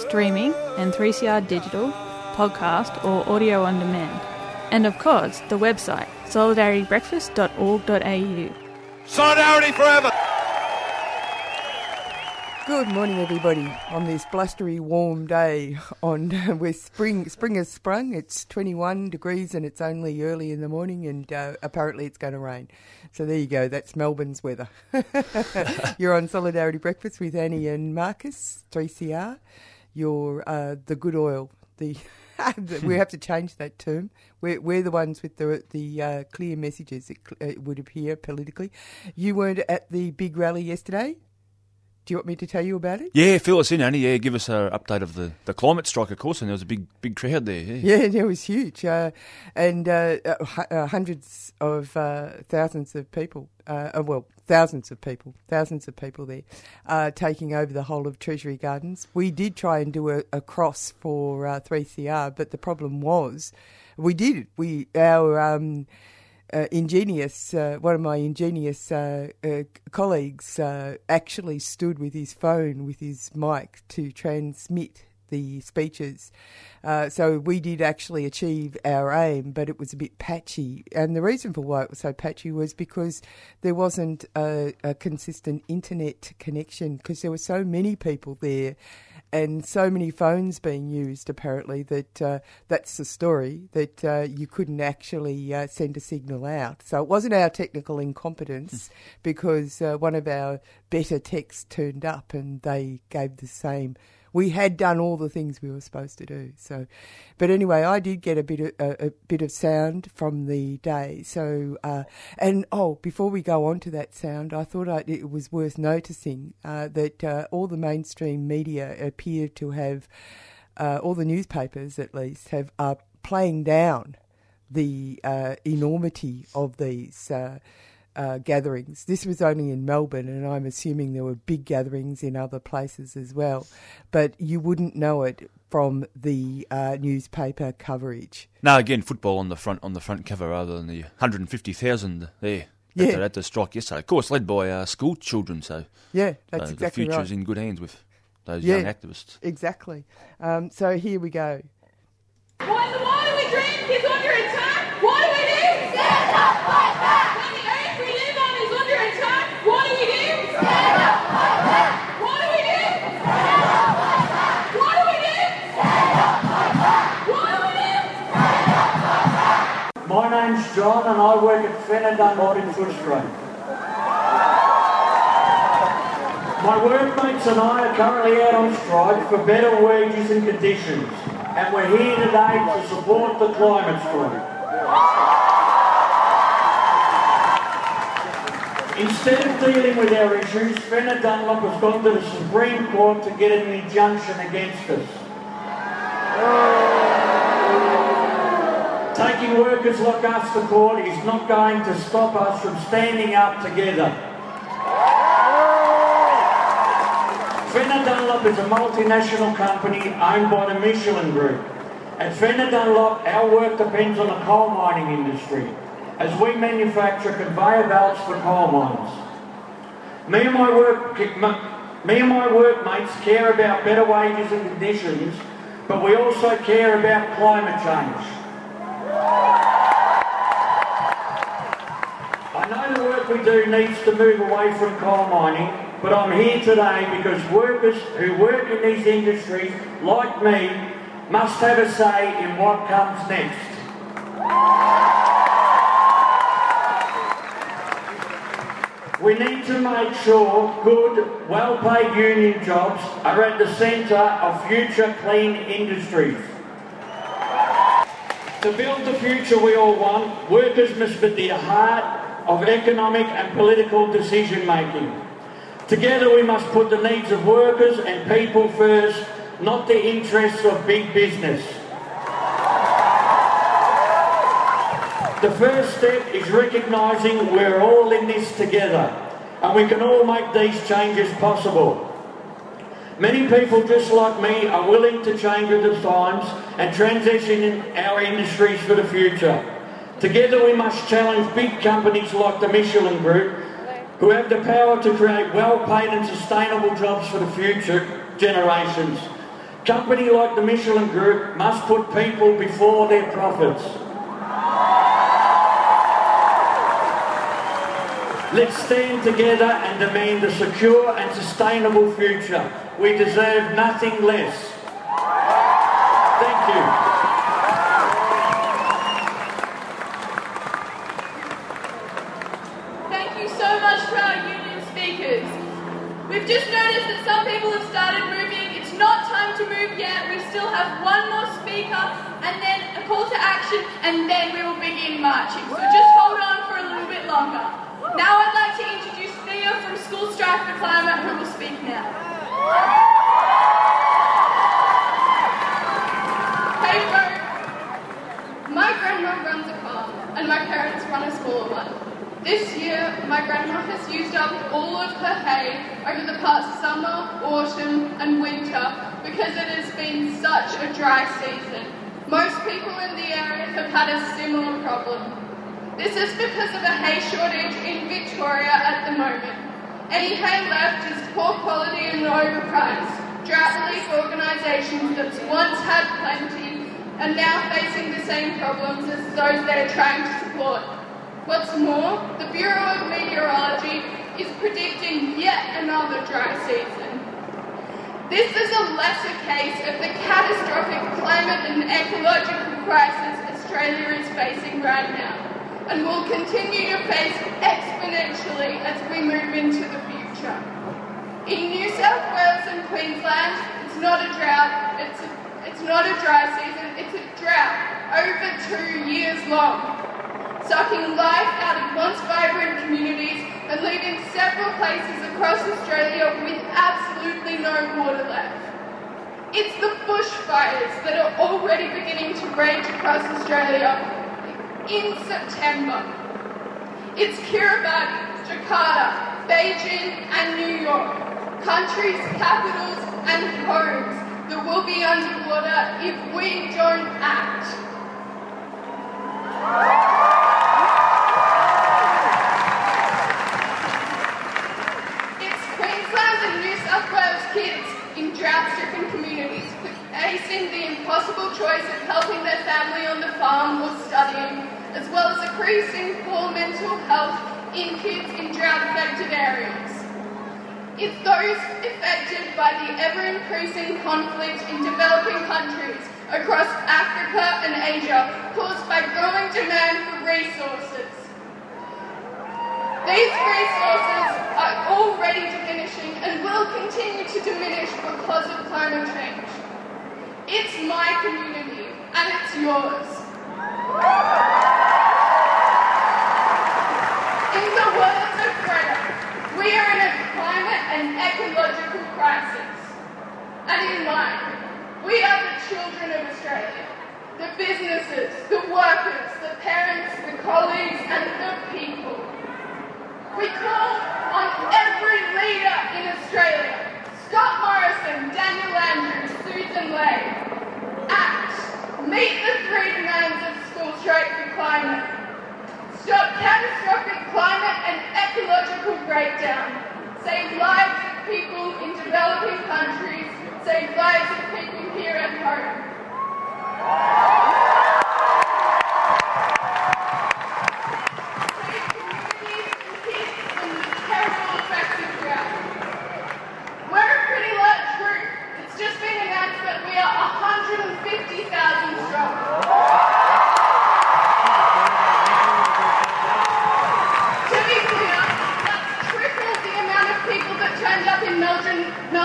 streaming and 3CR digital, podcast or audio on demand. And of course, the website, solidaritybreakfast.org.au. Solidarity forever. Good morning, everybody. On this blustery, warm day, on where spring spring has sprung. It's 21 degrees and it's only early in the morning, and uh, apparently it's going to rain. So there you go. That's Melbourne's weather. You're on Solidarity Breakfast with Annie and Marcus, 3CR. You're uh, the good oil. The we have to change that term. We're, we're the ones with the the uh, clear messages. It, it would appear politically. You weren't at the big rally yesterday. Do you want me to tell you about it? Yeah, fill us in, Annie. Yeah, give us an update of the, the climate strike, of course, and there was a big big crowd there. Yeah, Yeah, it was huge, uh, and uh, uh, uh, hundreds of uh, thousands of people. Uh, uh, well, thousands of people, thousands of people there, uh, taking over the whole of Treasury Gardens. We did try and do a, a cross for uh, 3CR, but the problem was, we did. We our um, uh, ingenious, uh, one of my ingenious uh, uh, colleagues uh, actually stood with his phone, with his mic to transmit the speeches. Uh, so we did actually achieve our aim, but it was a bit patchy. And the reason for why it was so patchy was because there wasn't a, a consistent internet connection because there were so many people there and so many phones being used apparently that uh, that's the story that uh, you couldn't actually uh, send a signal out. So it wasn't our technical incompetence because uh, one of our better techs turned up and they gave the same. We had done all the things we were supposed to do. So, but anyway, I did get a bit of a, a bit of sound from the day. So, uh, and oh, before we go on to that sound, I thought I, it was worth noticing uh, that uh, all the mainstream media appear to have, uh, all the newspapers at least, have are playing down the uh, enormity of these. Uh, gatherings. This was only in Melbourne, and I'm assuming there were big gatherings in other places as well. But you wouldn't know it from the uh, newspaper coverage. Now, again, football on the front on the front cover rather than the 150,000 there. Yeah. At, the, at the strike yesterday, of course, led by uh, school children. So, Yeah, that's so exactly the future's right. in good hands with those Yeah. young activists. Exactly. Um, so here we go. Why, the water we drink is under attack. What do we do? Stand up, fight back. When the earth we live on is under attack, what do we do? Stand up, fight back. What do we do? Stand up, fight back. What do we do? Stand up, fight back. What do we do? My name's And I work at Fenner Dunlop in Foot Street. My workmates and I are currently out on strike for better wages and conditions and we're here today to support the climate strike. Instead of dealing with our issues, Fenner Dunlop has gone to the Supreme Court to get an injunction against us. Taking workers like us to court is not going to stop us from standing up together. Fenner Dunlop is a multinational company owned by the Michelin Group. At Fenner Dunlop, our work depends on the coal mining industry, as we manufacture conveyor belts for coal mines. Me and my work, me and my workmates care about better wages and conditions, but we also care about climate change. I know the work we do needs to move away from coal mining, but I'm here today because workers who work in these industries, like me, must have a say in what comes next. We need to make sure good, well paid union jobs are at the centre of future clean industries. To build the future we all want, workers must be at the heart of economic and political decision making. Together we must put the needs of workers and people first, not the interests of big business. The first step is recognising we're all in this together and we can all make these changes possible. Many people just like me are willing to change the times and transition in our industries for the future. Together we must challenge big companies like the Michelin Group who have the power to create well-paid and sustainable jobs for the future generations. Company like the Michelin Group must put people before their profits. Let's stand together and demand a secure and sustainable future. We deserve nothing less. Thank you. Thank you so much to our union speakers. We've just noticed that some people have started moving. It's not time to move yet. We still have one more speaker and then a call to action and then we will begin marching. So just hold on for a little bit longer. Now I'd like to introduce Thea from School Strike for Climate who will speak now. Hey bro, my grandma runs a farm and my parents run a smaller one. This year, my grandma has used up all of her hay over the past summer, autumn, and winter because it has been such a dry season. Most people in the area have had a similar problem. This is because of a hay shortage in Victoria at the moment. Any hay left is poor quality and overpriced. Drought relief organisations that once had plenty are now facing the same problems as those they are trying to support. What's more, the Bureau of Meteorology is predicting yet another dry season. This is a lesser case of the catastrophic climate and ecological crisis Australia is facing right now, and will continue to face exponentially as we move into the future. In New South Wales and Queensland, it's not a drought, it's, a, it's not a dry season, it's a drought over two years long sucking life out of once vibrant communities and leaving several places across Australia with absolutely no water left. It's the bushfires that are already beginning to rage across Australia in September. It's Kiribati, Jakarta, Beijing, and New York, countries, capitals, and homes that will be underwater if we don't act. It's Queensland and New South Wales kids in drought-stricken communities facing the impossible choice of helping their family on the farm or studying, as well as increasing poor mental health in kids in drought-affected areas. It's those affected by the ever-increasing conflict in developing countries across Africa and Asia caused by growing demand for resources. These resources are already diminishing and will continue to diminish because of climate change. It's my community and it's yours. In the words of Greta, we are in a climate and ecological crisis. And in mine, we are the children of Australia. The businesses, the workers, the parents, the colleagues, and the people. We call on every leader in Australia Scott Morrison, Daniel Andrews, Sussan Ley. Act. Meet the three demands of For Climate. Stop catastrophic climate and ecological breakdown. Save lives of people in developing countries. Save lives of people here at home.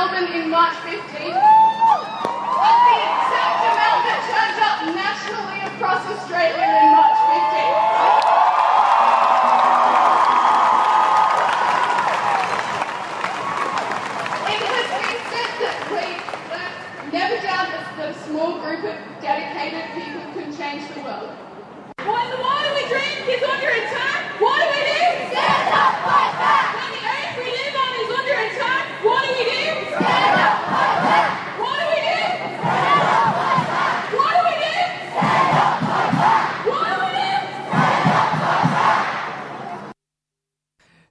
Melbourne in March 15. At the St. Melbourne Church up nationally across Australia in March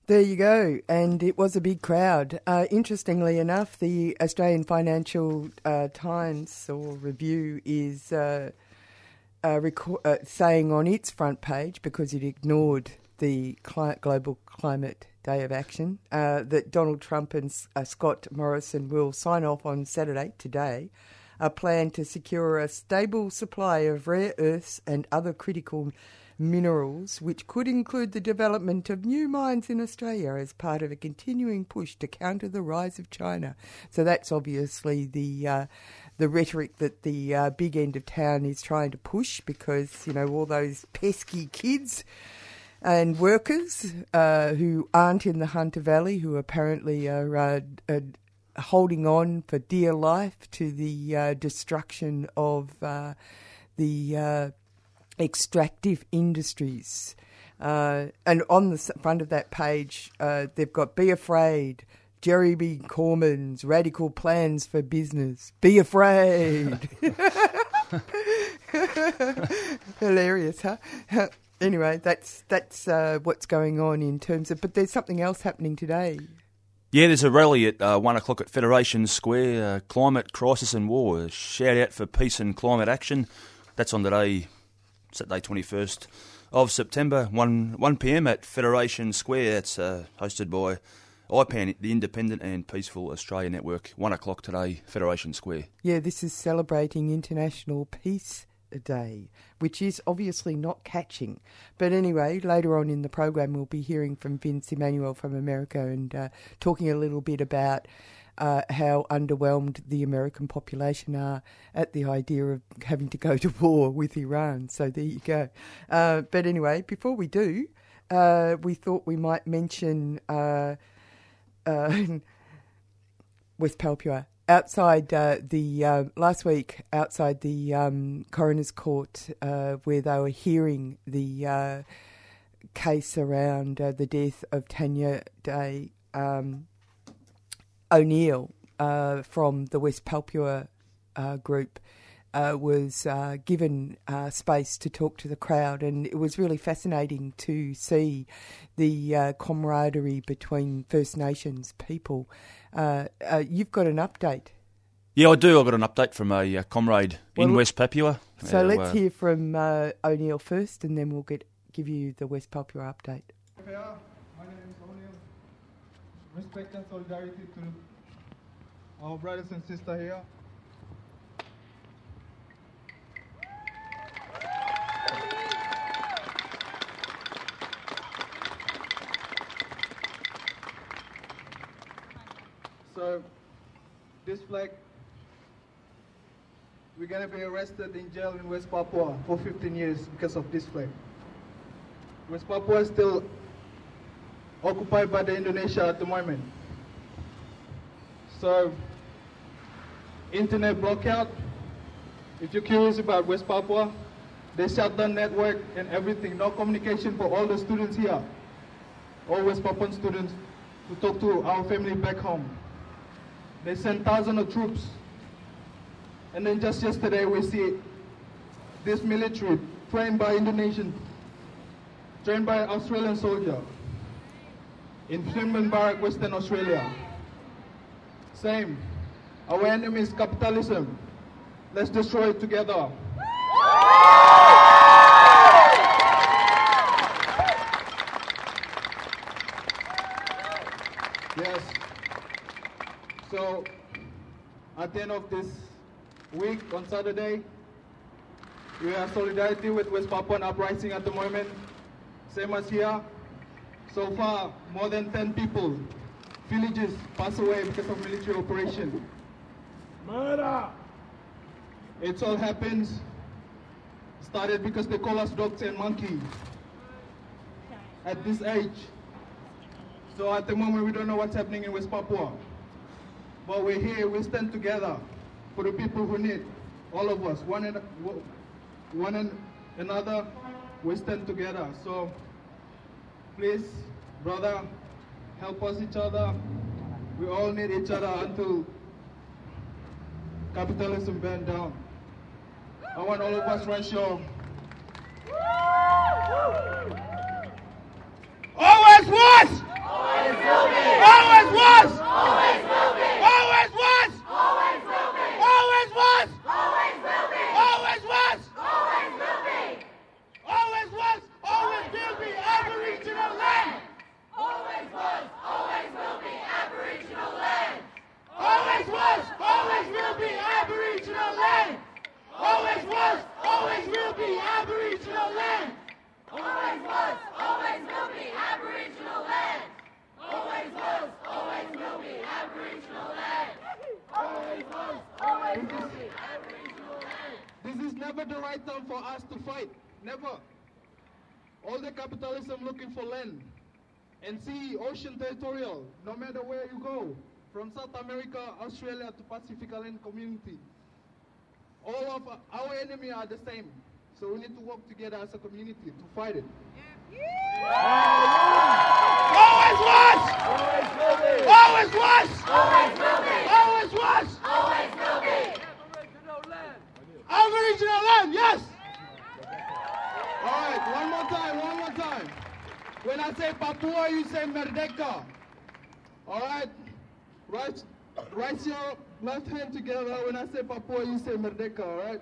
There you go, and it was a big crowd. Uh, interestingly enough, the Australian Financial uh, Times or Review is uh, uh, reco- uh, saying on its front page because it ignored the cli- Global Climate Day of Action uh, that Donald Trump and Scott Morrison will sign off on Saturday today a plan to secure a stable supply of rare earths and other critical minerals, which could include the development of new mines in Australia as part of a continuing push to counter the rise of China. So that's obviously the uh, the rhetoric that the uh, big end of town is trying to push because you know all those pesky kids and workers uh, who aren't in the Hunter Valley, who apparently are uh, uh, holding on for dear life to the uh, destruction of uh, the uh, extractive industries. Uh, and on the front of that page, uh, they've got Be Afraid, Jeremy Corbyn's Radical Plans for Business. Be afraid. Hilarious, huh? anyway, that's that's uh, what's going on in terms of. But there's something else happening today. Yeah, there's a rally at uh, 1 o'clock at Federation Square. Uh, climate crisis and war. Shout out for peace and climate action. That's on today, Saturday 21st of September, 1, 1 p.m. at Federation Square. It's uh, hosted by IPAN, the Independent and Peaceful Australia Network. 1 o'clock today, Federation Square. Yeah, this is celebrating International Peace Day, which is obviously not catching. But anyway, later on in the program, we'll be hearing from Vince Emanuel from America and uh, talking a little bit about uh, how underwhelmed the American population are at the idea of having to go to war with Iran. So there you go. Uh, but anyway, before we do, uh, we thought we might mention. Uh, uh, West Papua. Outside uh, the uh, last week, outside the um, coroner's court, uh, where they were hearing the uh, case around uh, the death of Tanya Day um, O'Neill uh, from the West Papua uh, group, was given space to talk to the crowd, and it was really fascinating to see the camaraderie between First Nations people. Uh, uh, you've got an update. Yeah, I do. I've got an update from a uh, comrade in West Papua. So Uh, let's uh, hear from uh, O'Neill first, and then we'll get give you the West Papua update. My name is O'Neill. Respect and solidarity to our brothers and sisters here. So, this flag, we're gonna be arrested in jail in West Papua for 15 years because of this flag. West Papua is still occupied by the Indonesia at the moment. So, internet blackout. If you're curious about West Papua, they shut down network and everything. No communication for all the students here, all West Papuan students, to talk to our family back home. They sent thousands of troops. And then just yesterday we see this military trained by Indonesian, trained by Australian soldier in Finland Barrack, Western Australia. Same. Our enemy is capitalism. Let's destroy it together. Yes. So, at the end of this week on Saturday, we have solidarity with West Papuan uprising at the moment, same as here. So far, more than 10 people, villages pass away because of military operation. Murder! It all happens, started because they call us dogs and monkeys at this age. So at the moment, we don't know what's happening in West Papua. But we're here, we stand together for the people who need all of us, one and one and another, we stand together. So please, brother, help us each other. We all need each other until capitalism burn down. I want all of us right sure. Always was! Always will be! Always was! Always will be! Always was! Always will be! Always was! Always will be! Always was! Always will be! Always was! Always will be Aboriginal land! Always was! Always will be Aboriginal land! Always was! Always will be Aboriginal land! Always was! Always will be Aboriginal land! Always was, always will be Aboriginal land. Always was, always will be Aboriginal land. Always was, always will be Aboriginal land. This is never the right time for us to fight. Never. All the capitalism looking for land. And sea, ocean territorial, no matter where you go. From South America, Australia to Pacific Island community. All of our enemy are the same. So we need to work together as a community to fight it. Always was! Always will be! Always was! Always will be! Always was! Always will be! Aboriginal land, yes! All right, one more time, one more time. When I say Papua, you say Merdeka. All right? Right, right your left hand together. When I say Papua, you say Merdeka,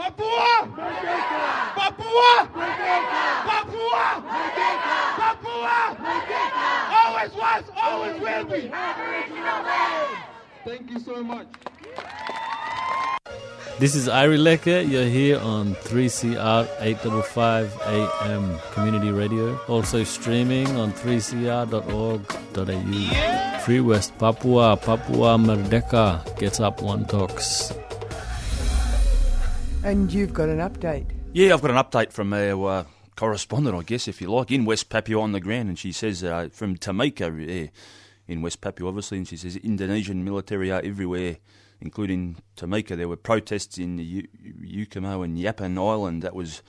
all right? Papua! Merdeka! Papua! Merdeka! Papua! Papua! Always was, always will be! Aboriginal land! Thank you so much. This is Iri Lecker. You're here on 3CR 855 AM Community Radio. Also streaming on 3cr.org.au. Free West Papua, Papua Merdeka gets up one talks. And you've got an update. Yeah, I've got an update from our uh, correspondent, I guess, if you like, in West Papua on the ground. And she says uh, from Timika uh, in West Papua, obviously, and she says Indonesian military are everywhere, including Timika. There were protests in U- Yahukimo and Yapen Island. That was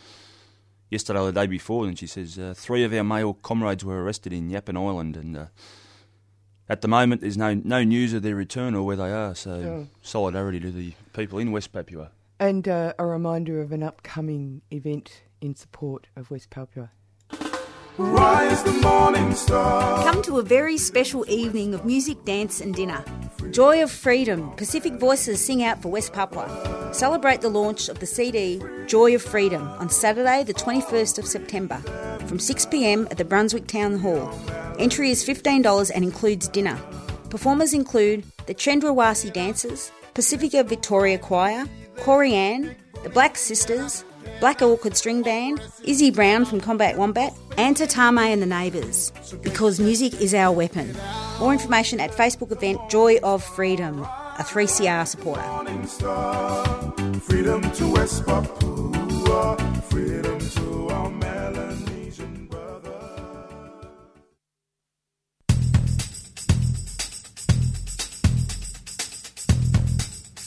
yesterday or the day before. And she says uh, three of our male comrades were arrested in Yapen Island. And uh, at the moment, there's no, no news of their return or where they are. So Oh. solidarity to the people in West Papua. And uh, a reminder of an upcoming event in support of West Papua. Rise the morning star. Come to a very special evening of music, dance, and dinner. Joy of Freedom, Pacific Voices sing out for West Papua. Celebrate the launch of the CD Joy of Freedom on Saturday, the 21st of September, from 6pm at the Brunswick Town Hall. Entry is $15 and includes dinner. Performers include the Cendrawasih Dancers, Pacifica Victoria Choir, Corianne, the Black Sisters, Black Orchid String Band, Izzy Brown from Combat Wombat, and Tatame and the Neighbours. Because music is our weapon. More information at Facebook event Joy of Freedom, a 3CR supporter.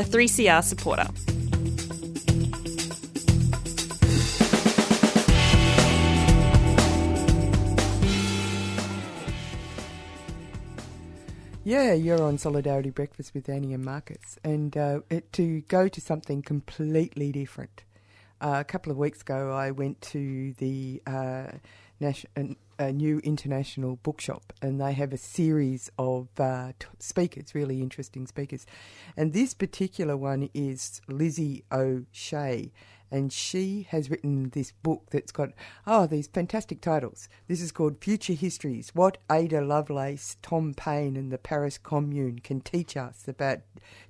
a 3CR supporter. Yeah, you're on Solidarity Breakfast with Annie and Marcus. And uh, it, to go to something completely different. Uh, a couple of weeks ago, I went to the uh, Nash- uh, a new international bookshop, and they have a series of uh, t- speakers, really interesting speakers. And this particular one is Lizzie O'Shea, and she has written this book that's got oh these fantastic titles. This is called Future Histories: What Ada Lovelace, Tom Paine, and the Paris Commune can teach us about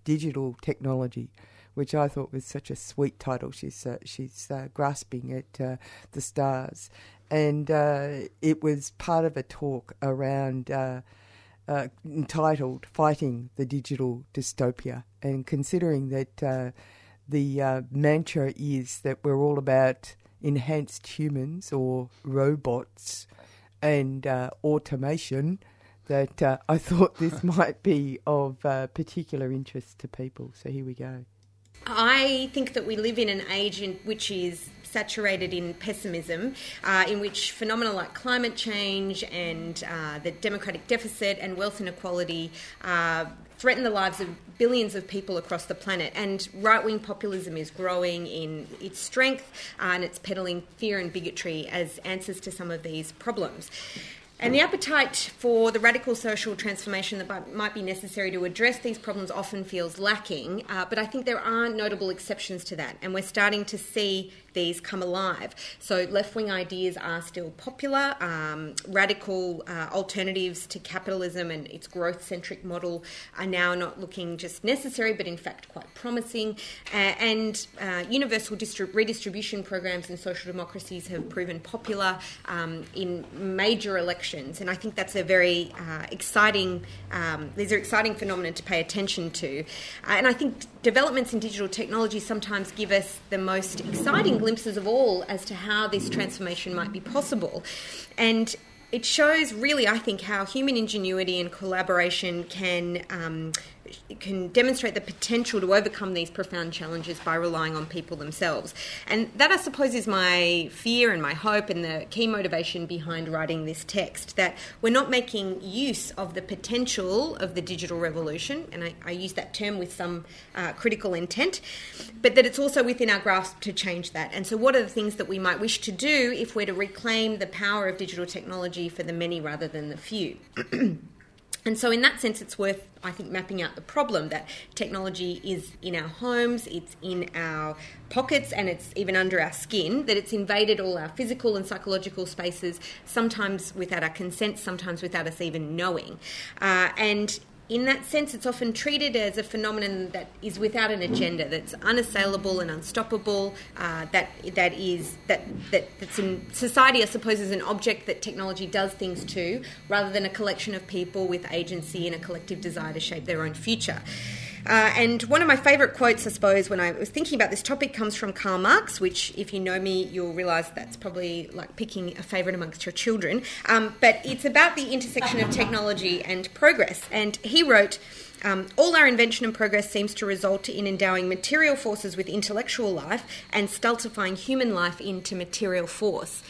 digital technology which I thought was such a sweet title. She's uh, she's uh, grasping at uh, the stars, and uh, it was part of a talk around. Uh, uh, entitled "Fighting the Digital Dystopia," and considering that uh, the uh, mantra is that we're all about enhanced humans or robots and uh, automation, that uh, I thought this might be of uh, particular interest to people. So here we go. I think that we live in an age in which is saturated in pessimism, uh, in which phenomena like climate change and uh, the democratic deficit and wealth inequality uh, threaten the lives of billions of people across the planet. And right wing populism is growing in its strength uh, and it's peddling fear and bigotry as answers to some of these problems. And the appetite for the radical social transformation that might be necessary to address these problems often feels lacking, uh, but I think there are notable exceptions to that, and we're starting to see these come alive. So, left wing ideas are still popular. Um, radical uh, alternatives to capitalism and its growth centric model are now not looking just necessary, but in fact quite promising. Uh, and uh, universal distrib- redistribution programs in social democracies have proven popular um, in major elections. And I think that's a very uh, exciting, um, these are exciting phenomena to pay attention to. Uh, and I think developments in digital technology sometimes give us the most exciting glimpses of all as to how this transformation might be possible. And it shows really, I think, how human ingenuity and collaboration can um, can demonstrate the potential to overcome these profound challenges by relying on people themselves. And that, I suppose, is my fear and my hope and the key motivation behind writing this text that we're not making use of the potential of the digital revolution, and I, I use that term with some uh, critical intent, but that it's also within our grasp to change that. And so, what are the things that we might wish to do if we're to reclaim the power of digital technology for the many rather than the few? And so, in that sense, it's worth, I think, mapping out the problem that technology is in our homes, it's in our pockets, and it's even under our skin, that it's invaded all our physical and psychological spaces, sometimes without our consent, sometimes without us even knowing. Uh, and in that sense, it's often treated as a phenomenon that is without an agenda, that's unassailable and unstoppable, uh, that that is that, that that's in society, I suppose, is an object that technology does things to, rather than a collection of people with agency and a collective desire to shape their own future. Uh, and one of my favourite quotes, I suppose, when I was thinking about this topic comes from Karl Marx, which, if you know me, you'll realise that's probably like picking a favourite amongst your children. Um, but it's about the intersection of technology and progress. And he wrote, um, all our invention and progress seems to result in endowing material forces with intellectual life and stultifying human life into material force.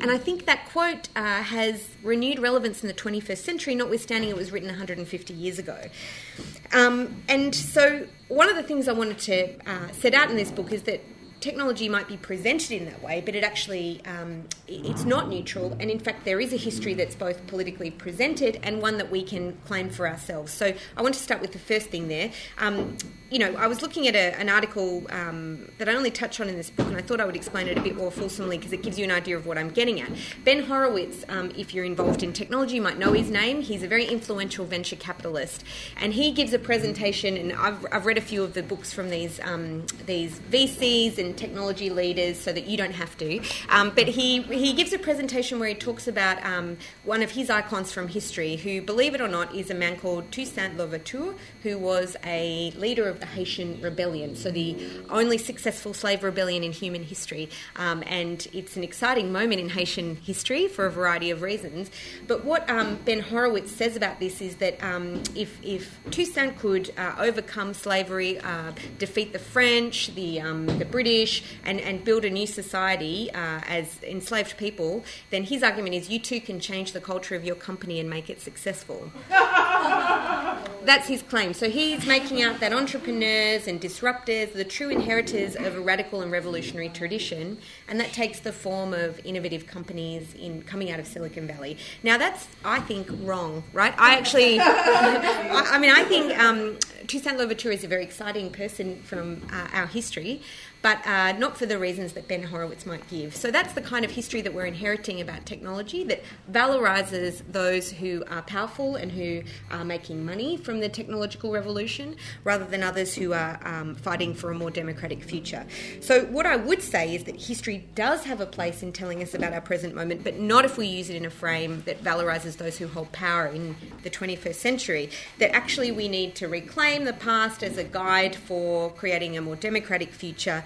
And I think that quote uh, has renewed relevance in the 21st century, notwithstanding it was written 150 years ago. Um, and so, one of the things I wanted to uh, set out in this book is that technology might be presented in that way, but it actually um, it's not neutral. And in fact, there is a history that's both politically presented and one that we can claim for ourselves. So I want to start with the first thing there. Um, you know, I was looking at a, an article um, that I only touch on in this book, and I thought I would explain it a bit more fulsomely because it gives you an idea of what I'm getting at. Ben Horowitz, um, if you're involved in technology, you might know his name. He's a very influential venture capitalist, and he gives a presentation. And I've, I've read a few of the books from these um, these VCs and technology leaders, so that you don't have to. Um, but he he gives a presentation where he talks about um, one of his icons from history, who, believe it or not, is a man called Toussaint Louverture, who was a leader of the Haitian Rebellion, so the only successful slave rebellion in human history. Um, and it's an exciting moment in Haitian history for a variety of reasons. But what um, Ben Horowitz says about this is that um, if, if Toussaint could uh, overcome slavery, uh, defeat the French, the, um, the British, and, and build a new society uh, as enslaved people, then his argument is you too can change the culture of your company and make it successful. That's his claim. So he's making out that entrepreneurs and disruptors are the true inheritors of a radical and revolutionary tradition, and that takes the form of innovative companies in coming out of Silicon Valley. Now that's, I think, wrong, right? I actually, I, I, mean, I think um, Toussaint Louverture is a very exciting person from uh, our history, but uh, not for the reasons that Ben Horowitz might give. So that's the kind of history that we're inheriting about technology that valorizes those who are powerful and who are making money from the technological revolution rather than others who are um, fighting for a more democratic future. So, what I would say is that history does have a place in telling us about our present moment, but not if we use it in a frame that valorizes those who hold power in the 21st century. That actually we need to reclaim the past as a guide for creating a more democratic future.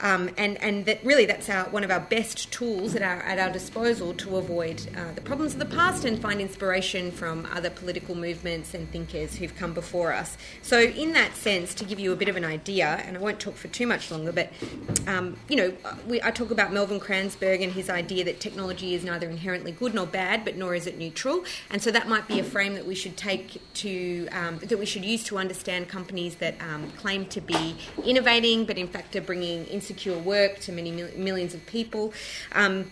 Um, and, and that really that's our, one of our best tools at our, at our disposal to avoid uh, the problems of the past and find inspiration from other political movements and thinkers who've come before us. So, in that sense, to give you a bit of an idea, and I won't talk for too much longer, but um, you know, we, I talk about Melvin Kranzberg and his idea that technology is neither inherently good nor bad, but nor is it neutral. And so that might be a frame that we should take to um, that we should use to understand companies that um, claim to be innovating, but in fact are bringing insecure work to many mil- millions of people. Um,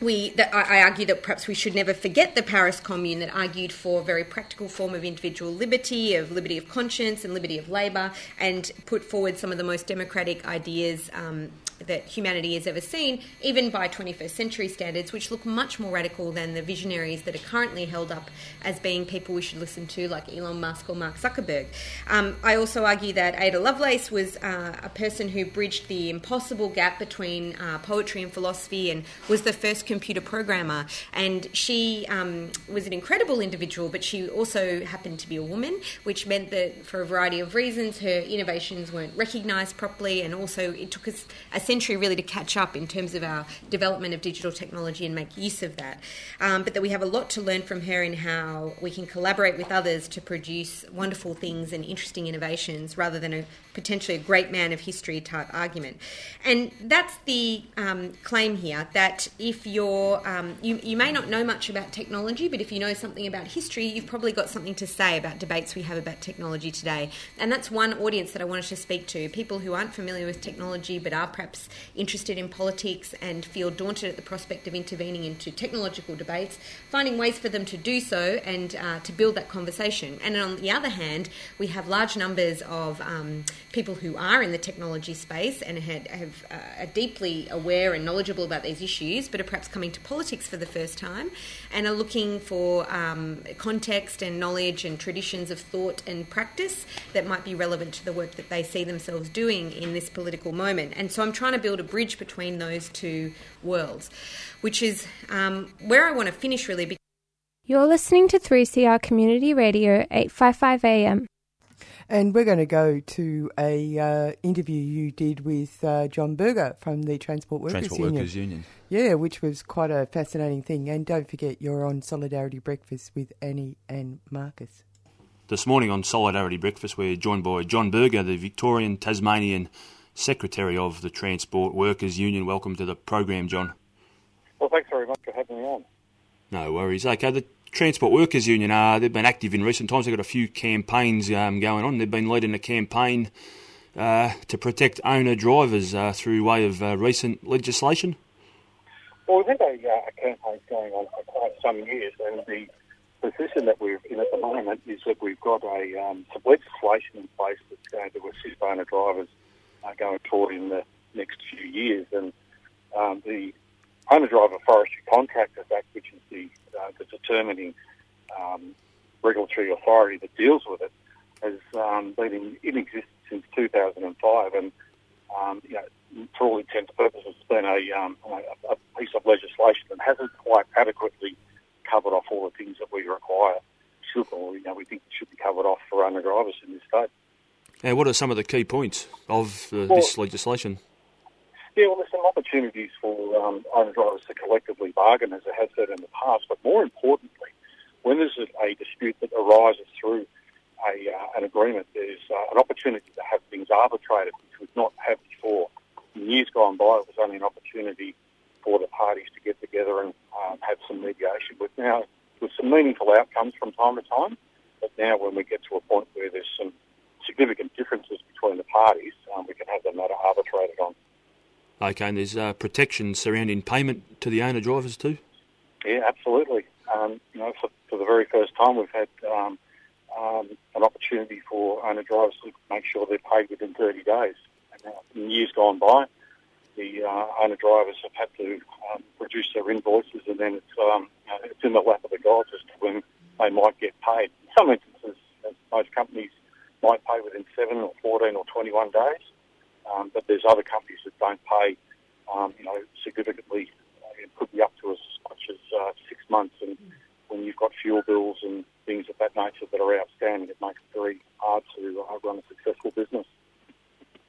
we, that I, I argue that perhaps we should never forget the Paris Commune that argued for a very practical form of individual liberty, of liberty of conscience and liberty of labour, and put forward some of the most democratic ideas um, that humanity has ever seen, even by 21st century standards, which look much more radical than the visionaries that are currently held up as being people we should listen to, like Elon Musk or Mark Zuckerberg. Um, I also argue that Ada Lovelace was uh, a person who bridged the impossible gap between uh, poetry and philosophy and was the first computer programmer. And she um, was an incredible individual, but she also happened to be a woman, which meant that for a variety of reasons, her innovations weren't recognised properly, and also it took us a century really to catch up in terms of our development of digital technology and make use of that. Um, but that we have a lot to learn from her in how we can collaborate with others to produce wonderful things and interesting innovations rather than a potentially a great man of history type argument. And that's the um, claim here that if you're, um, you, you may not know much about technology, but if you know something about history, you've probably got something to say about debates we have about technology today. And that's one audience that I wanted to speak to people who aren't familiar with technology but are perhaps interested in politics and feel daunted at the prospect of intervening into technological debates, finding ways for them to do so and uh, to build that conversation. And on the other hand, we have large numbers of um, people who are in the technology space and had, have, uh, are deeply aware and knowledgeable about these issues, but are perhaps coming to politics for the first time and are looking for um, context and knowledge and traditions of thought and practice that might be relevant to the work that they see themselves doing in this political moment. And so I'm trying to build a bridge between those two worlds, which is um, where I want to finish really. You're listening to 3CR Community Radio 855 AM. And we're going to go to a uh, interview you did with uh, John Berger from the Transport Workers Transport Union. Workers Union. Yeah, which was quite a fascinating thing. And don't forget, you're on Solidarity Breakfast with Annie and Marcus. This morning on Solidarity Breakfast, we're joined by John Berger, the Victorian Tasmanian Secretary of the Transport Workers Union. Welcome to the program, John. Well, thanks very much for having me on. No worries. Okay, the Transport Workers Union, are they've been active in recent times. They've got a few campaigns um, going on. They've been leading a campaign uh, to protect owner drivers uh, through way of uh, recent legislation. Well, we've had a, uh, a campaign going on for quite some years, and the position that we're in at the moment is that we've got a um, some legislation in place that's going to assist owner drivers uh, going forward in the next few years. And um, the Owner Driver Forestry Contractors Act, which is the, uh, the determining um, regulatory authority that deals with it, has um, been in, in existence since 2005. And um, you know, for all intents and purposes, it's been a, um, a, a piece of legislation that hasn't quite adequately covered off all the things that we require. Should, or, you know, we think it should be covered off for owner drivers in this state. Now, what are some of the key points of uh, Well- this legislation? Yeah, well, there's some opportunities for um, owner drivers to collectively bargain, as it has said in the past. But more importantly, when there's a, dispute that arises through a, uh, an agreement, there's uh, an opportunity to have things arbitrated, which we've not had before. In years gone by, it was only an opportunity for the parties to get together and um, have some mediation. But now, with some meaningful outcomes from time to time, but now when we get to a point where there's some significant differences between the parties, um, we can have the matter arbitrated on. Okay, and there's uh, surrounding payment to the owner drivers too. Yeah, absolutely. Um, you know, for, for the very first time, we've had um, um, an opportunity for owner drivers to make sure they're paid within 30 days. In years gone by, the uh, owner drivers have had to um, produce their invoices, and then it's um, it's in the lap of the gods as to when they might get paid. In some instances, most companies might pay within seven or fourteen or twenty-one days, um, but there's other companies that don't pay, um, you know, significantly. Uh, it could be up to as much as uh, six months, and when you've got fuel bills and things of that nature that are outstanding, it makes it very hard to uh, run a successful business.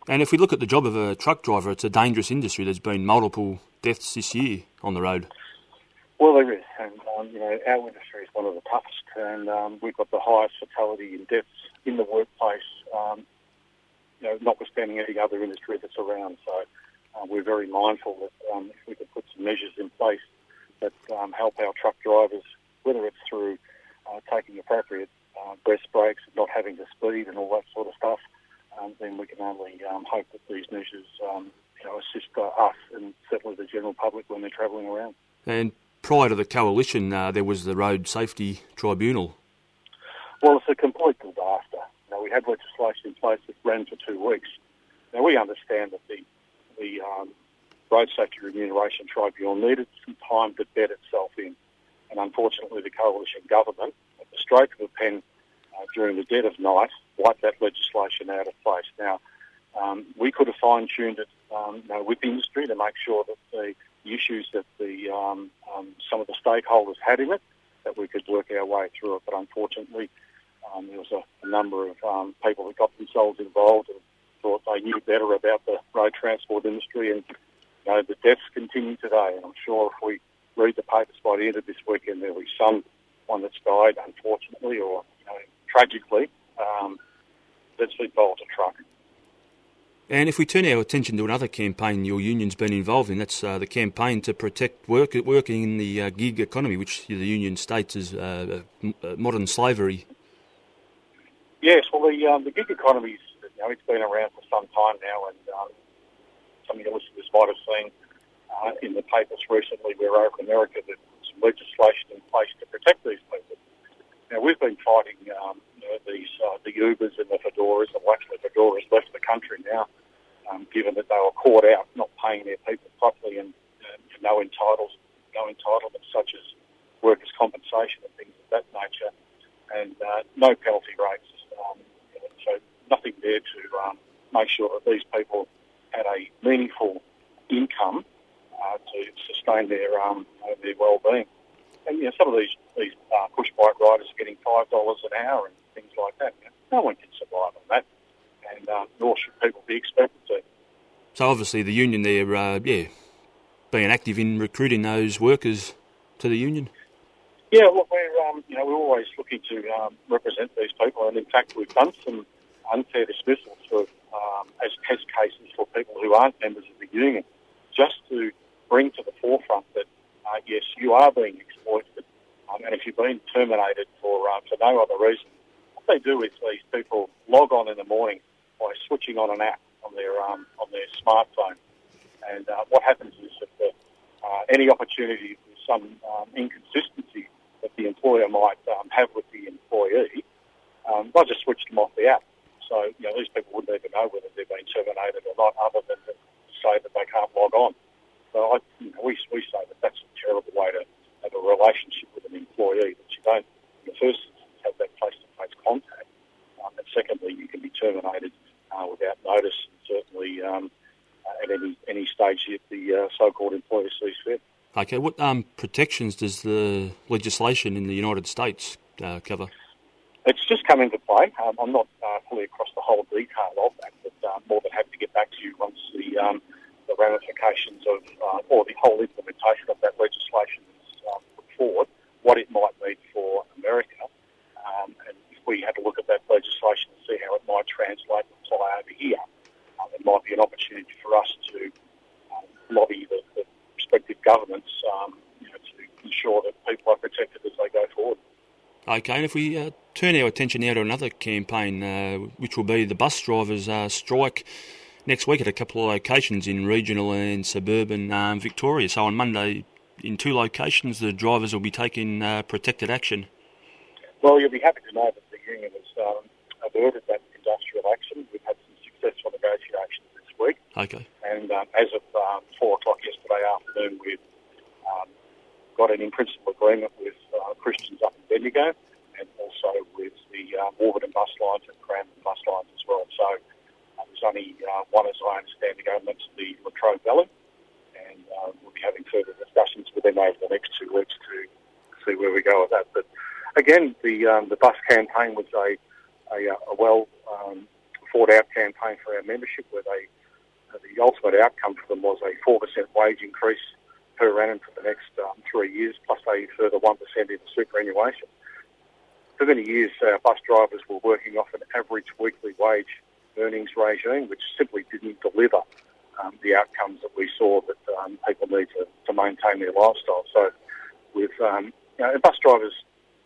And if we look at the job of a truck driver, it's a dangerous industry. There's been multiple deaths this year on the road. Well, there is, and um, you know our industry is one of the toughest, and um, we've got the highest fatality and deaths in the workplace. Um, you know, notwithstanding any other industry that's around. So uh, we're very mindful that um, if we could put some measures in place that um, help our truck drivers, whether it's through uh, taking appropriate uh, breast not having to speed, and all that sort of stuff, um, then we can only um, hope that these measures um, you know, assist uh, us and certainly the general public when they're travelling around. And prior to the coalition, uh, there was the Road Safety Tribunal. Well, it's a complete disaster. Now, we had legislation in place that ran for two weeks. Now, we understand that the, the um, Road Safety Remuneration Tribunal needed some time to bed itself in. And unfortunately, the coalition government, at the stroke of a pen uh, during the dead of night, wiped that legislation out of place. Now, um, we could have fine-tuned it um, you know, with the industry to make sure that the issues that the um, um, some of the stakeholders had in it, that we could work our way through it. But unfortunately, um, there was a, a number of um, people that got themselves involved and thought they knew better about the road transport industry, and you know the deaths continue today. And I'm sure if we read the papers by the end of this weekend, there'll be someone that's died, unfortunately, or you know, tragically, um, that's involved a truck. And if we turn our attention to another campaign your union's been involved in, that's uh, the campaign to protect work, working in the uh, gig economy, which the union states is uh, uh modern slavery. Yes, well, the, um, the gig economy, you know, it's been around for some time now, and um, some of your listeners might have seen uh, in the papers recently where over in America there's some legislation in place to protect these people. Now, we've been fighting um, you know, these uh, the Ubers and the Foodoras, the Foodoras left the country now, um, given that they were caught out not paying their people properly and uh, no entitles, no entitlements such as workers' compensation and things of that nature, and uh, no penalty rates. Um, so nothing there to um, make sure that these people had a meaningful income uh, to sustain their um, their well-being. And you know, some of these these uh, push bike riders are getting five dollars an hour and things like that. You know, no one can survive on that, and uh, nor should people be expected to. So obviously, the union there, uh, yeah, being active in recruiting those workers to the union. Yeah, well, we're um, you know we're always looking to um, represent these people, and in fact, we've done some unfair dismissals for um, as test cases for people who aren't members of the union, just to bring to the forefront that uh, yes, you are being exploited, um, and if you've been terminated for uh, for no other reason, what they do is these people log on in the morning by switching on an app on their um, on their smartphone, and uh, what happens is that the, uh, any opportunity for some um, inconsistency that the employer might um, have with the employee, um, they'll just switch them off the app. So you know these people wouldn't even know whether they've been terminated or not, other than to say that they can't log on. So I, you know, we, we say that that's a terrible way to have a relationship with an employee, that you don't, in the first instance, have that face-to-face contact. Um, and secondly, you can be terminated uh, without notice, and certainly um, at any, any stage if the uh, so-called employer sees fit. Okay, what um, protections does the legislation in the United States uh, cover? It's just come into play. Um, I'm not uh, fully across the whole detail of that, but uh, more than happy to get back to you once the um, the ramifications of, uh, or the whole implementation of that legislation is um, put forward, what it might mean for America. Um, and we had to look at that legislation and see how it might translate and apply over here, um, it might be an opportunity for us to um, lobby the, the respective governments um, you know, to ensure that people are protected as they go forward. Okay, and if we uh, turn our attention now to another campaign, uh, which will be the bus drivers' uh, strike next week at a couple of locations in regional and suburban um, Victoria. So on Monday, in two locations, the drivers will be taking uh, protected action. Well, you'll be happy to know that union has um, averted that industrial action. We've had some successful negotiations this week. Okay. And um, as of um, four o'clock yesterday afternoon, we've um, got an in-principle agreement with uh, Christians up in Bendigo and also with the uh, Warburton bus lines and Cranbourne bus lines as well. So uh, there's only uh, one, as I understand, to go, and the Latrobe Valley. And uh, we'll be having further discussions with them over the next two weeks to see where we go with that. But again, the um, the bus campaign was a a, uh, a well um, thought out campaign for our membership, where they uh, the ultimate outcome for them was a four percent wage increase per annum for the next um, three years, plus a further one percent in superannuation. For many years, our bus drivers were working off an average weekly wage earnings regime, which simply didn't deliver um, the outcomes that we saw that um, people need to, to maintain their lifestyle. So, with um, you know, bus drivers,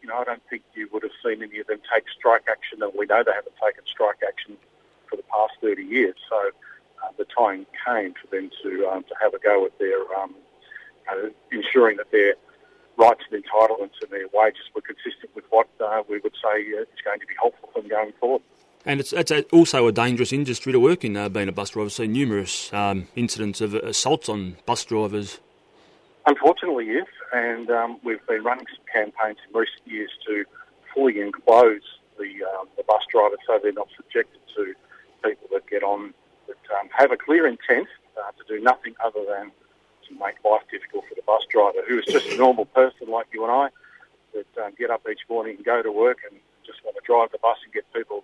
you know, I don't think you would have seen any of them take strike action, and we know they haven't taken strike action for the past 30 years. So, uh, the time came for them to um, to have a go at their um, uh, ensuring that their rights and entitlements and their wages were consistent with what uh, we would say uh, is going to be helpful for them going forward. And it's, it's a, also a dangerous industry to work in, uh, being a bus driver. I've seen numerous um, incidents of assaults on bus drivers. Unfortunately, yes. And um, we've been running some campaigns in recent years to fully enclose the, um, the bus drivers so they're not subjected to people that get on that um, have a clear intent uh, to do nothing other than to make life difficult for the bus driver, who is just a normal person like you and I, that um, get up each morning and go to work and just want to drive the bus and get people,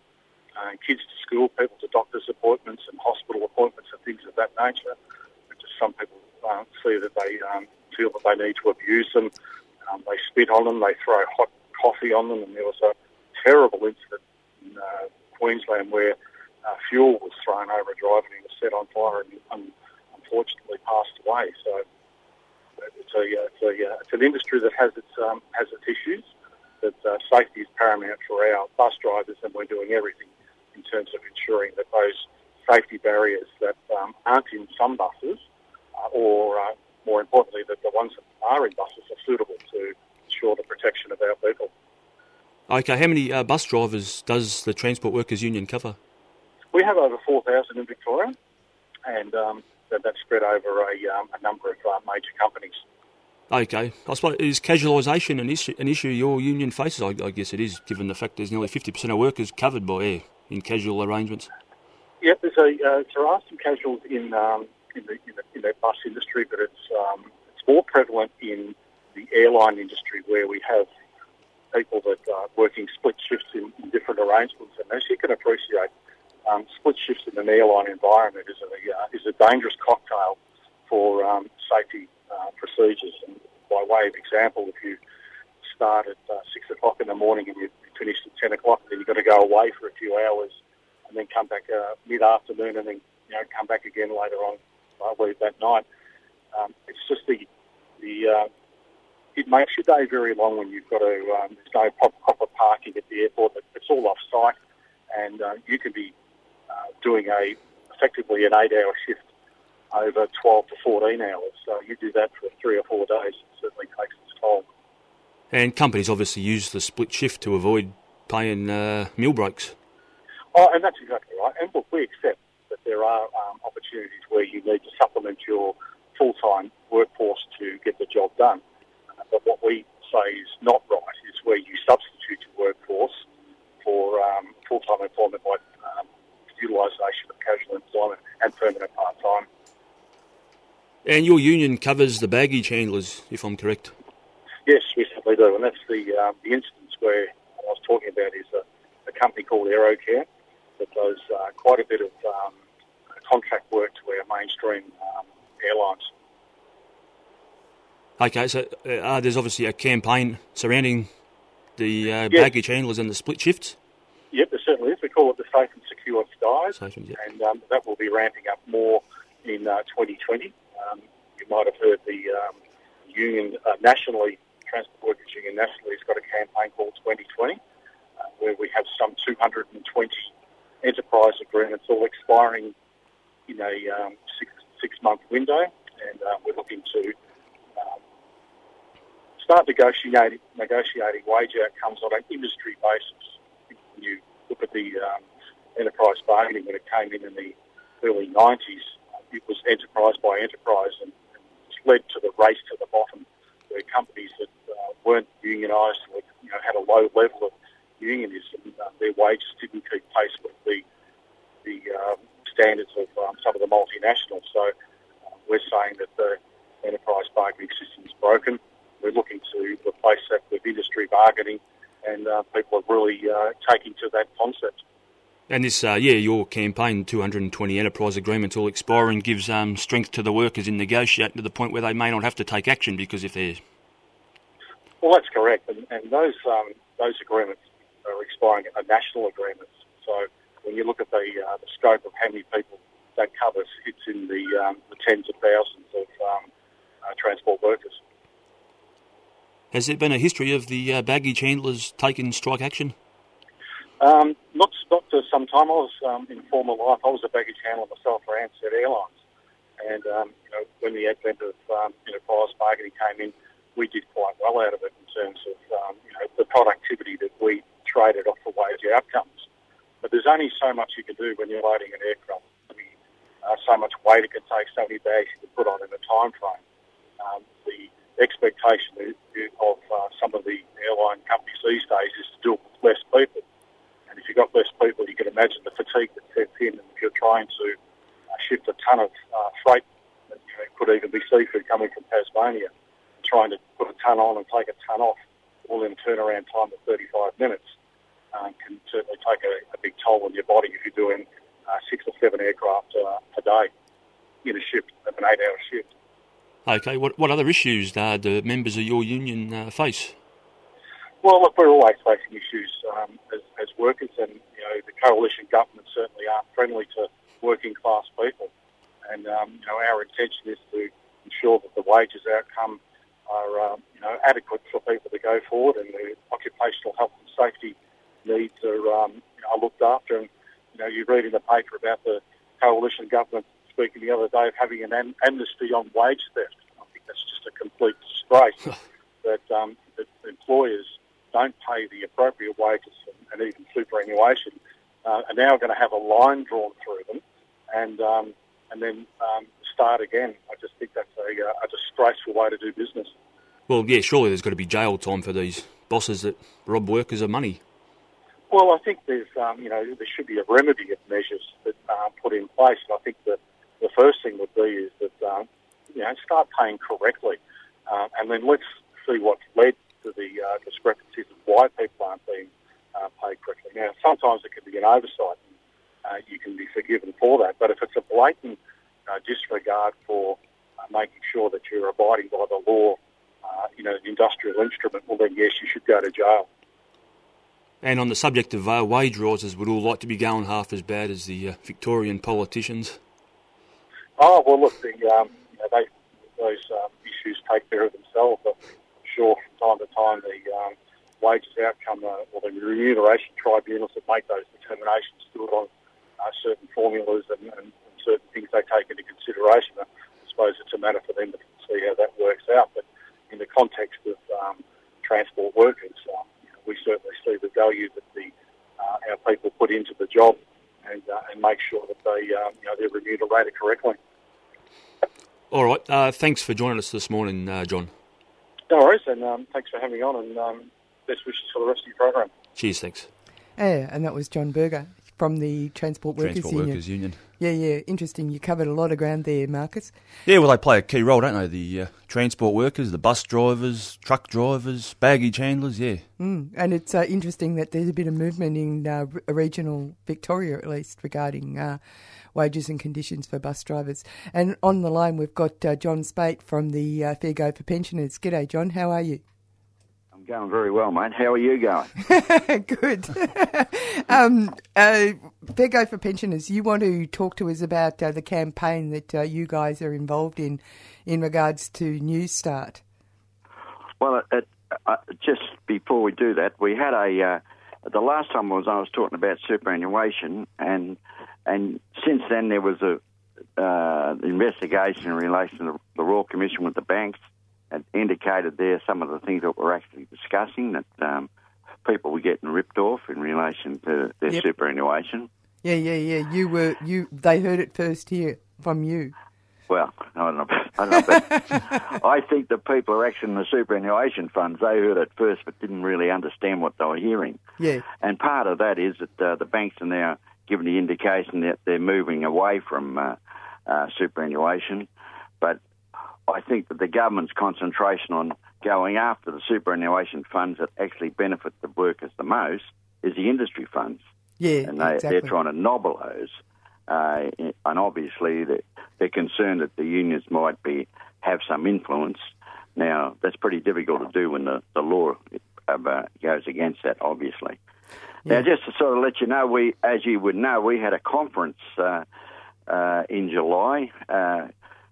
uh, kids to school, people to doctor's appointments and hospital appointments and things of that nature. Just some people uh, see that they um, feel that they need to abuse them. Um, they spit on them, they throw hot coffee on them, and there was a terrible incident in uh, Queensland where uh, fuel was thrown over a driver and he was set on fire and, and unfortunately passed away. So it's a, it's a it's an industry that has its um, has its issues. That uh, safety is paramount for our bus drivers, and we're doing everything in terms of ensuring that those safety barriers that um, aren't in some buses, uh, or uh, more importantly, that the ones that are in buses are suitable to ensure the protection of our people. Okay, how many uh, bus drivers does the Transport Workers Union cover? We have over 4,000 in Victoria, and um, that, that's spread over a, um, a number of uh, major companies. Okay, I suppose is casualisation an issue? An issue your union faces? I, I guess it is, given the fact there's nearly 50% of workers covered by air in casual arrangements. Yep, there's a uh, there are some casuals in um, in, the, in, the, in the bus industry, but it's um, it's more prevalent in the airline industry where we have people that are working split shifts in, in different arrangements. And as you can appreciate, um, split shifts in an airline environment is a uh, is a dangerous cocktail for um, safety uh, procedures. And by way of example, if you start at uh, six o'clock in the morning and you finish at ten o'clock, then you've got to go away for a few hours and then come back uh, mid afternoon and then you know come back again later on, I believe that night. Um, it's just the the uh, it makes your day very long when you've got to um, there's no proper, proper parking at the airport. It's all off site, and uh, you can be uh, doing a effectively an eight-hour shift over 12 to 14 hours. So you do that for three or four days. It certainly takes its toll. And companies obviously use the split shift to avoid paying uh, meal breaks. Oh, and that's exactly right. And look, we accept there are um, opportunities where you need to supplement your full-time workforce to get the job done. Uh, but what we say is not right is where you substitute your workforce for um, full-time employment by um, utilisation of casual employment and permanent part-time. And your union covers the baggage handlers, if I'm correct. Yes, we certainly do, and that's the um, the instance where I was talking about is a, a company called Aerocare that does uh, quite a bit of um, contract work to our mainstream um, airlines. Okay, so uh, there's obviously a campaign surrounding the uh, Yes. baggage handlers and the split shifts. Yep, there certainly is. We call it the Safe and Secure Skies, Safe and- yep. and um, that will be ramping up more in uh, 2020. Um, you might have heard the um, union uh, nationally, Transport Workers Union nationally, has got a campaign called 2020, uh, where we have some 220 enterprise agreements all expiring in a um, six six month window, and uh, we're looking to um, start negotiating negotiating wage outcomes on an industry basis. When you look at the um, enterprise bargaining when it came in in the early 90s, it was enterprise by enterprise and, and it's led to the race to the bottom where companies that uh, weren't unionised you know, had a low level of unionism, uh, their wages didn't keep pace with the, the um, standards of um, some of the multinationals. So uh, we're saying that the enterprise bargaining system is broken. We're looking to replace that with industry bargaining and uh, people are really uh, taking to that concept. And this, uh, yeah, your campaign, 220 enterprise agreements all expiring, gives um, strength to the workers in negotiating to the point where they may not have to take action because if they're. Well, that's correct. And, and those um, those agreements are expiring are national agreements. So when you look at the, uh, the scope of how many people that covers, it's in the, um, the tens of thousands of um, uh, transport workers. Has there been a history of the uh, baggage handlers taking strike action? Um, not not for some time. I was um, in former life. I was a baggage handler myself for Ansett Airlines, and um, you know when the advent of um, enterprise bargaining came in, we did quite well out of it in terms of um, you know the productivity that we traded off for wage outcomes. But there's only so much you can do when you're loading an aircraft. I mean, uh, so much weight it can take, so many bags you can put on in a time frame. Um, the expectation of uh, some of the airline companies these days is to do it with less people. And if you've got less people, you can imagine the fatigue that sets in. And if you're trying to uh, shift a ton of uh, freight, it could even be seafood coming from Tasmania, trying to put a ton on and take a ton off, all in a turnaround time of 35 minutes, um, can certainly take a, a, big toll on your body if you're doing uh, six or seven aircraft uh, a day in a shift, an eight-hour shift. Okay, what, what other issues uh, do members of your union uh, face? Well, look, we're always facing issues um, as, as, workers, and you know the coalition government certainly aren't friendly to working class people. And um, you know our intention is to ensure that the wages outcome are um, you know adequate for people to go forward, and the occupational health and safety needs are um, you know, are looked after. And you know you read in the paper about the coalition government speaking the other day of having an am- amnesty on wage theft. I think that's just a complete disgrace that, um, that employers don't pay the appropriate wages and, and even superannuation uh, are now going to have a line drawn through them and um, and then um, start again. I just think that's a, uh, a disgraceful way to do business. Well, yeah, surely there's got to be jail time for these bosses that rob workers of money. Well, I think there's, um, you know, there should be a remedy of measures that are put in place. And I think that the first thing would be is that, um, you know, start paying correctly. Uh, and then let's see what's led to the uh, discrepancies of why people aren't being uh, paid correctly. Now, sometimes it can be an oversight, and uh, you can be forgiven for that. But if it's a blatant uh, disregard for uh, making sure that you're abiding by the law, uh, you know, an industrial instrument, well, then yes, you should go to jail. And on the subject of uh, wage rises, we'd all like to be going half as bad as the uh, Victorian politicians? Oh well, look, the, um, you know, they, those um, issues take care of themselves. But I'm sure from time to time the um, wages outcome uh, or the remuneration tribunals that make those determinations do it on uh, certain formulas and, and, certain things they take into consideration. I suppose it's a matter for them to see how that works out. But in the context of um, transport workers, um, we certainly see the value that the uh, our people put into the job and, uh, and make sure that they um, you know they're remunerated correctly. All right. Uh, thanks for joining us this morning, uh, John. No worries, and um, thanks for having me on, and um, best wishes for the rest of your program. Cheers, thanks. Yeah, and that was John Berger from the Transport Workers Transport Union. Workers Union. Yeah, yeah, interesting. You covered a lot of ground there, Marcus. Yeah, well, they play a key role, don't they? The uh, transport workers, the bus drivers, truck drivers, baggage handlers, yeah. Mm, and it's uh, interesting that there's a bit of movement in uh, regional Victoria, at least, regarding uh, wages and conditions for bus drivers. And on the line, we've got uh, John Spate from the uh, Fair Go for Pensioners. G'day, John. How are you? Going very well, mate. How are you going? Good. um, uh, Fair Go for Pensioners, you want to talk to us about uh, the campaign that uh, you guys are involved in in regards to New Start. Well, it, it, uh, just before we do that, we had a. Uh, the last time was I was talking about superannuation, and and since then there was a uh, investigation in relation to the Royal Commission with the banks had indicated there some of the things that we're actually discussing that um, people were getting ripped off in relation to their Yep. superannuation. Yeah, yeah, yeah. You were you. They heard it first here from you. Well, I don't know. I, don't know but I think the people who are actually in the superannuation funds, they heard it first but didn't really understand what they were hearing. Yeah. And part of that is that uh, the banks are now giving the indication that they're moving away from uh, uh, superannuation. But I think that the government's concentration on going after the superannuation funds that actually benefit the workers the most is the industry funds. Yeah, and they, exactly. they're trying to nobble those. Uh, and obviously, they're, they're concerned that the unions might be have some influence. Now, that's pretty difficult to do when the, the law uh, goes against that, obviously. Now, just to sort of let you know, we, as you would know, we had a conference uh, uh, in July, uh,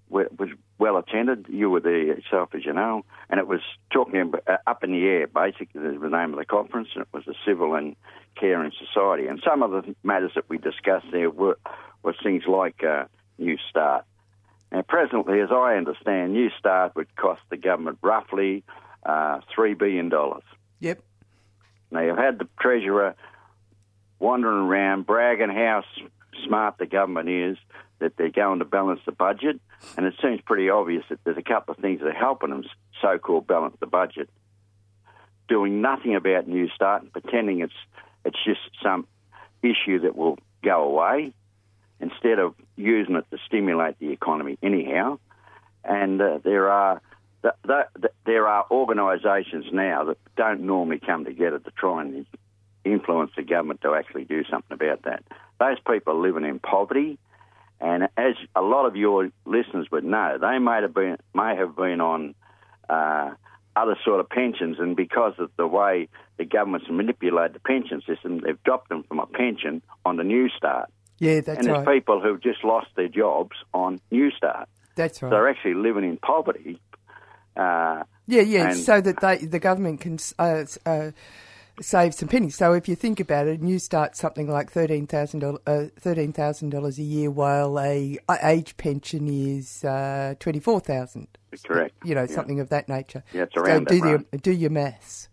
wh- was well attended. You were there yourself, as you know, and it was talking about, uh, up in the air. Basically, the the name of the conference. And it was the civil and care in society, and some of the matters that we discussed there were was things like uh, New Start. Now, presently, as I understand, New Start would cost the government roughly uh, three billion dollars. Yep. Now, you've had the treasurer wandering around bragging how smart the government is, that they're going to balance the budget, and it seems pretty obvious that there's a couple of things that are helping them so-called balance the budget. Doing nothing about New Start and pretending it's it's just some issue that will go away, instead of using it to stimulate the economy anyhow. And uh, there are th- th- th- there are organisations now that don't normally come together to try and influence the government to actually do something about that. Those people are living in poverty, and as a lot of your listeners would know, they may have been may have been on uh, other sort of pensions, and because of the way the government's manipulated the pension system, they've dropped them from a pension on the New Start. Yeah, that's right. and there's right. people who've just lost their jobs on New Start. That's So right. they're actually living in poverty. Uh, Yeah, yeah, so that they, the government can uh, uh, save some pennies. So if you think about it, and you start something like thirteen thousand dollars, uh, thirteen thousand dollars a year, while a, age pension is uh, twenty four thousand. Correct. You know, Yeah. something of that nature. Yeah, it's so around do that the, do your maths.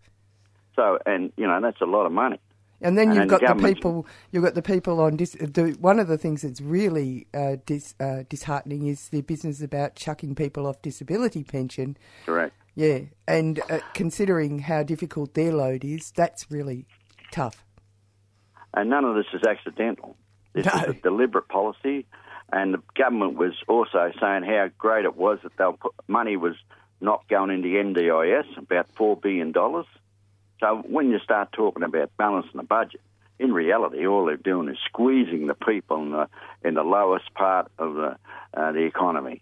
So, and you know, that's a lot of money. And then And you've then got the governments- people. You've got the people on. Dis, the, one of the things that's really uh, dis, uh, disheartening is the business about chucking people off disability pension. Correct. Yeah, and uh, considering how difficult their load is, that's really tough. And none of this is accidental. This is a deliberate policy, and the government was also saying how great it was that they'll put money was not going into NDIS, about four billion dollars. So when you start talking about balancing the budget, in reality, all they're doing is squeezing the people in the in the lowest part of the uh, the economy.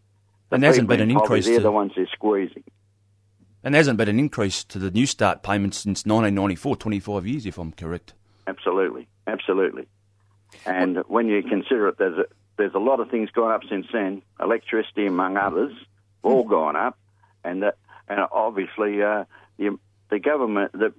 The And there hasn't been an increase They're to- the ones they're squeezing. And there hasn't been an increase to the New Start payments since 1994, 25 years, if I'm correct. Absolutely, absolutely. And when you consider it, there's a, there's a lot of things gone up since then. Electricity, among others, all gone up, and that, and obviously uh, the the government, the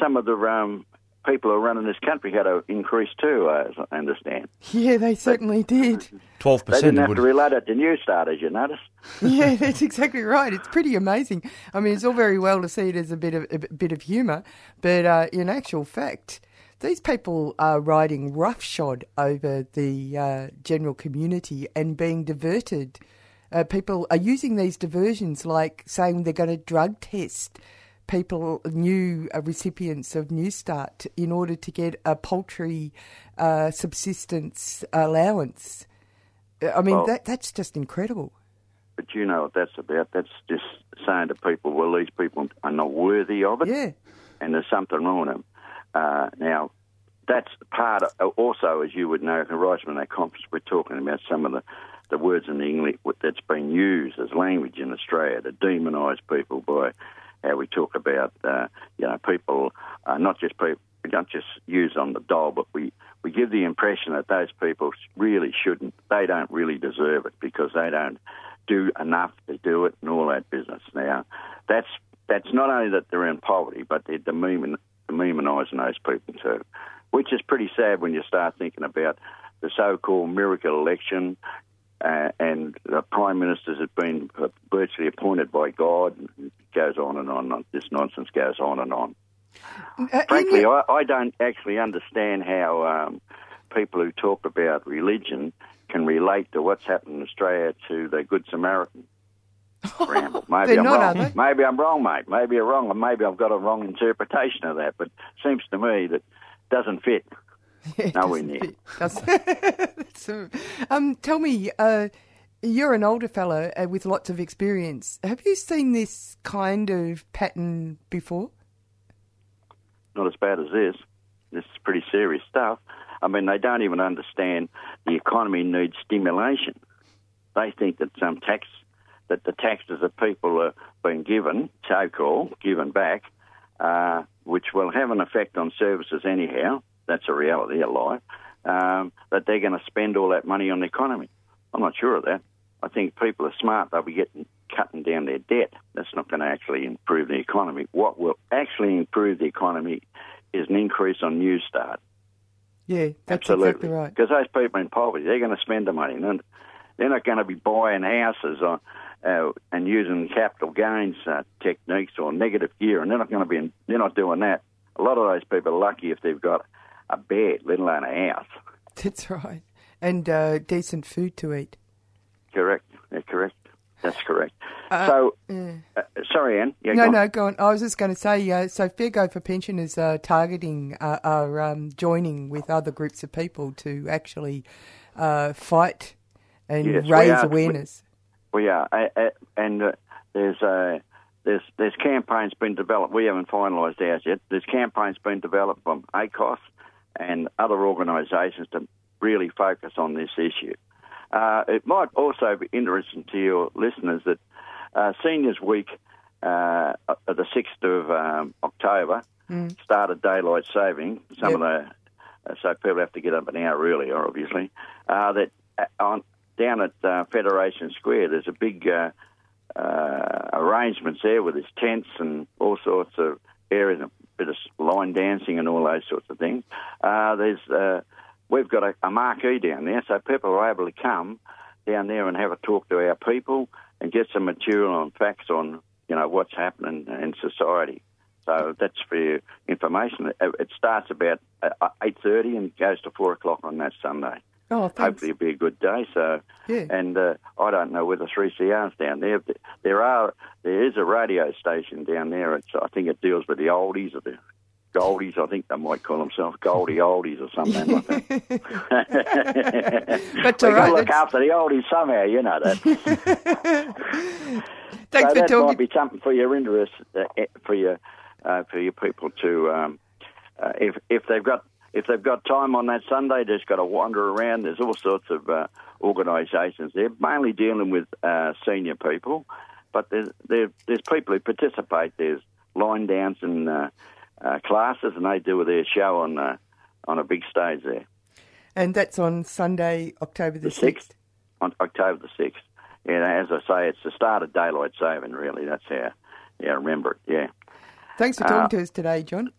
some of the um, people who are running this country had an increase too, uh, as I understand. Yeah, they certainly did. 12% They didn't have would to relate it to New starters, you notice. yeah, that's exactly right. It's pretty amazing. I mean, it's all very well to see it as a bit of a bit of humour, but uh, in actual fact, these people are riding roughshod over the uh, general community and being diverted. Uh, people are using these diversions, like saying they're going to drug test people, new uh, recipients of New Start, in order to get a poultry uh, subsistence allowance. I mean, Well- that that's just incredible. But you know what that's about. That's just saying to people, well, these people are not worthy of it. Yeah. And there's something wrong with them. Uh, now, that's part of, also, as you would know, from that conference, we're talking about some of the, the words in the English that's been used as language in Australia to demonise people by how we talk about, uh, you know, people, uh, not just people, don't just use on the dole, but we, we give the impression that those people really shouldn't, they don't really deserve it because they don't do enough to do it and all that business. Now, that's that's not only that they're in poverty, but they're demeaning, demonising those people too, which is pretty sad when you start thinking about the so-called miracle election uh, and the prime ministers have been virtually appointed by God. It goes on and on. This nonsense goes on and on. Uh, Frankly, I, I don't actually understand how um, people who talk about religion can relate to what's happened in Australia to the Good Samaritan. Ramble. Maybe I'm not, wrong. Maybe I'm wrong, mate. Maybe I'm wrong, or maybe I've got a wrong interpretation of that. But it seems to me that doesn't fit. Nowhere near. That's, uh, um, tell me, uh, you're an older fellow uh, with lots of experience. Have you seen this kind of pattern before? not as bad as this. This is pretty serious stuff. I mean, they don't even understand the economy needs stimulation. They think that some tax, that the taxes that people are being given, so-called, given back, uh, which will have an effect on services anyhow. That's a reality of life. Um, that they're going to spend all that money on the economy. I'm not sure of that. I think people are smart. They'll be getting cutting down their debt. That's not going to actually improve the economy. What will actually improve the economy is an increase on New Start. Yeah, that's Absolutely. exactly right. Because those people in poverty, they're going to spend the money. They're- They're not going to be buying houses on, uh, and using capital gains uh, techniques or negative gear, and they're not going to be. They're not doing that. A lot of those people are lucky if they've got a bed, let alone a house. That's right. And uh, decent food to eat. Correct. Yeah, correct. That's correct. Uh, so, yeah. uh, sorry, Anne. Yeah, no, go no, go on. I was just going to say, uh, so Fair Go for Pension is uh, targeting, uh, are um, joining with other groups of people to actually uh, fight and Yes, we raise are. awareness. We are, uh, uh, and uh, there's uh, there's there's campaigns been developed. We haven't finalised ours yet. There's campaigns been developed from ACOSS and other organisations to really focus on this issue. Uh, it might also be interesting to your listeners that uh, Seniors Week, uh, the sixth of um, October, Mm. started daylight saving. Some of the uh, so people have to get up an hour earlier, obviously. Uh, that uh, on down at uh, Federation Square, there's a big uh, uh, arrangements there with there's tents and all sorts of areas, bit of line dancing and all those sorts of things. Uh, there's uh, we've got a, a marquee down there, so people are able to come down there and have a talk to our people and get some material and facts on you know what's happening in society. So that's for your information. It, starts about uh, eight thirty and goes to four o'clock on that Sunday. Oh, thanks. Hopefully, it'll be a good day. So, Yeah. and uh, I don't know whether three CR's down there. but There are there is a radio station down there. It's I think it deals with the oldies or the goldies. I think they might call themselves Goldie Oldies or something like that. But we right, to look that's- after the oldies somehow. You know that. Thanks so that talking. might be something for your interest, uh, eh, for your uh, for your people to, um, uh, if if they've got if they've got time on that Sunday, they've got to wander around. There's all sorts of uh, organisations there, mainly dealing with uh, senior people, but there's there, there's people who participate. There's line dance and uh, uh, classes, and they do their show on uh, on a big stage there. And that's on Sunday, October the, sixth, on October the sixth. Yeah, as I say, it's the start of daylight saving. Really, that's how. Yeah, I remember it. Yeah. Thanks for talking Uh, to us today, John.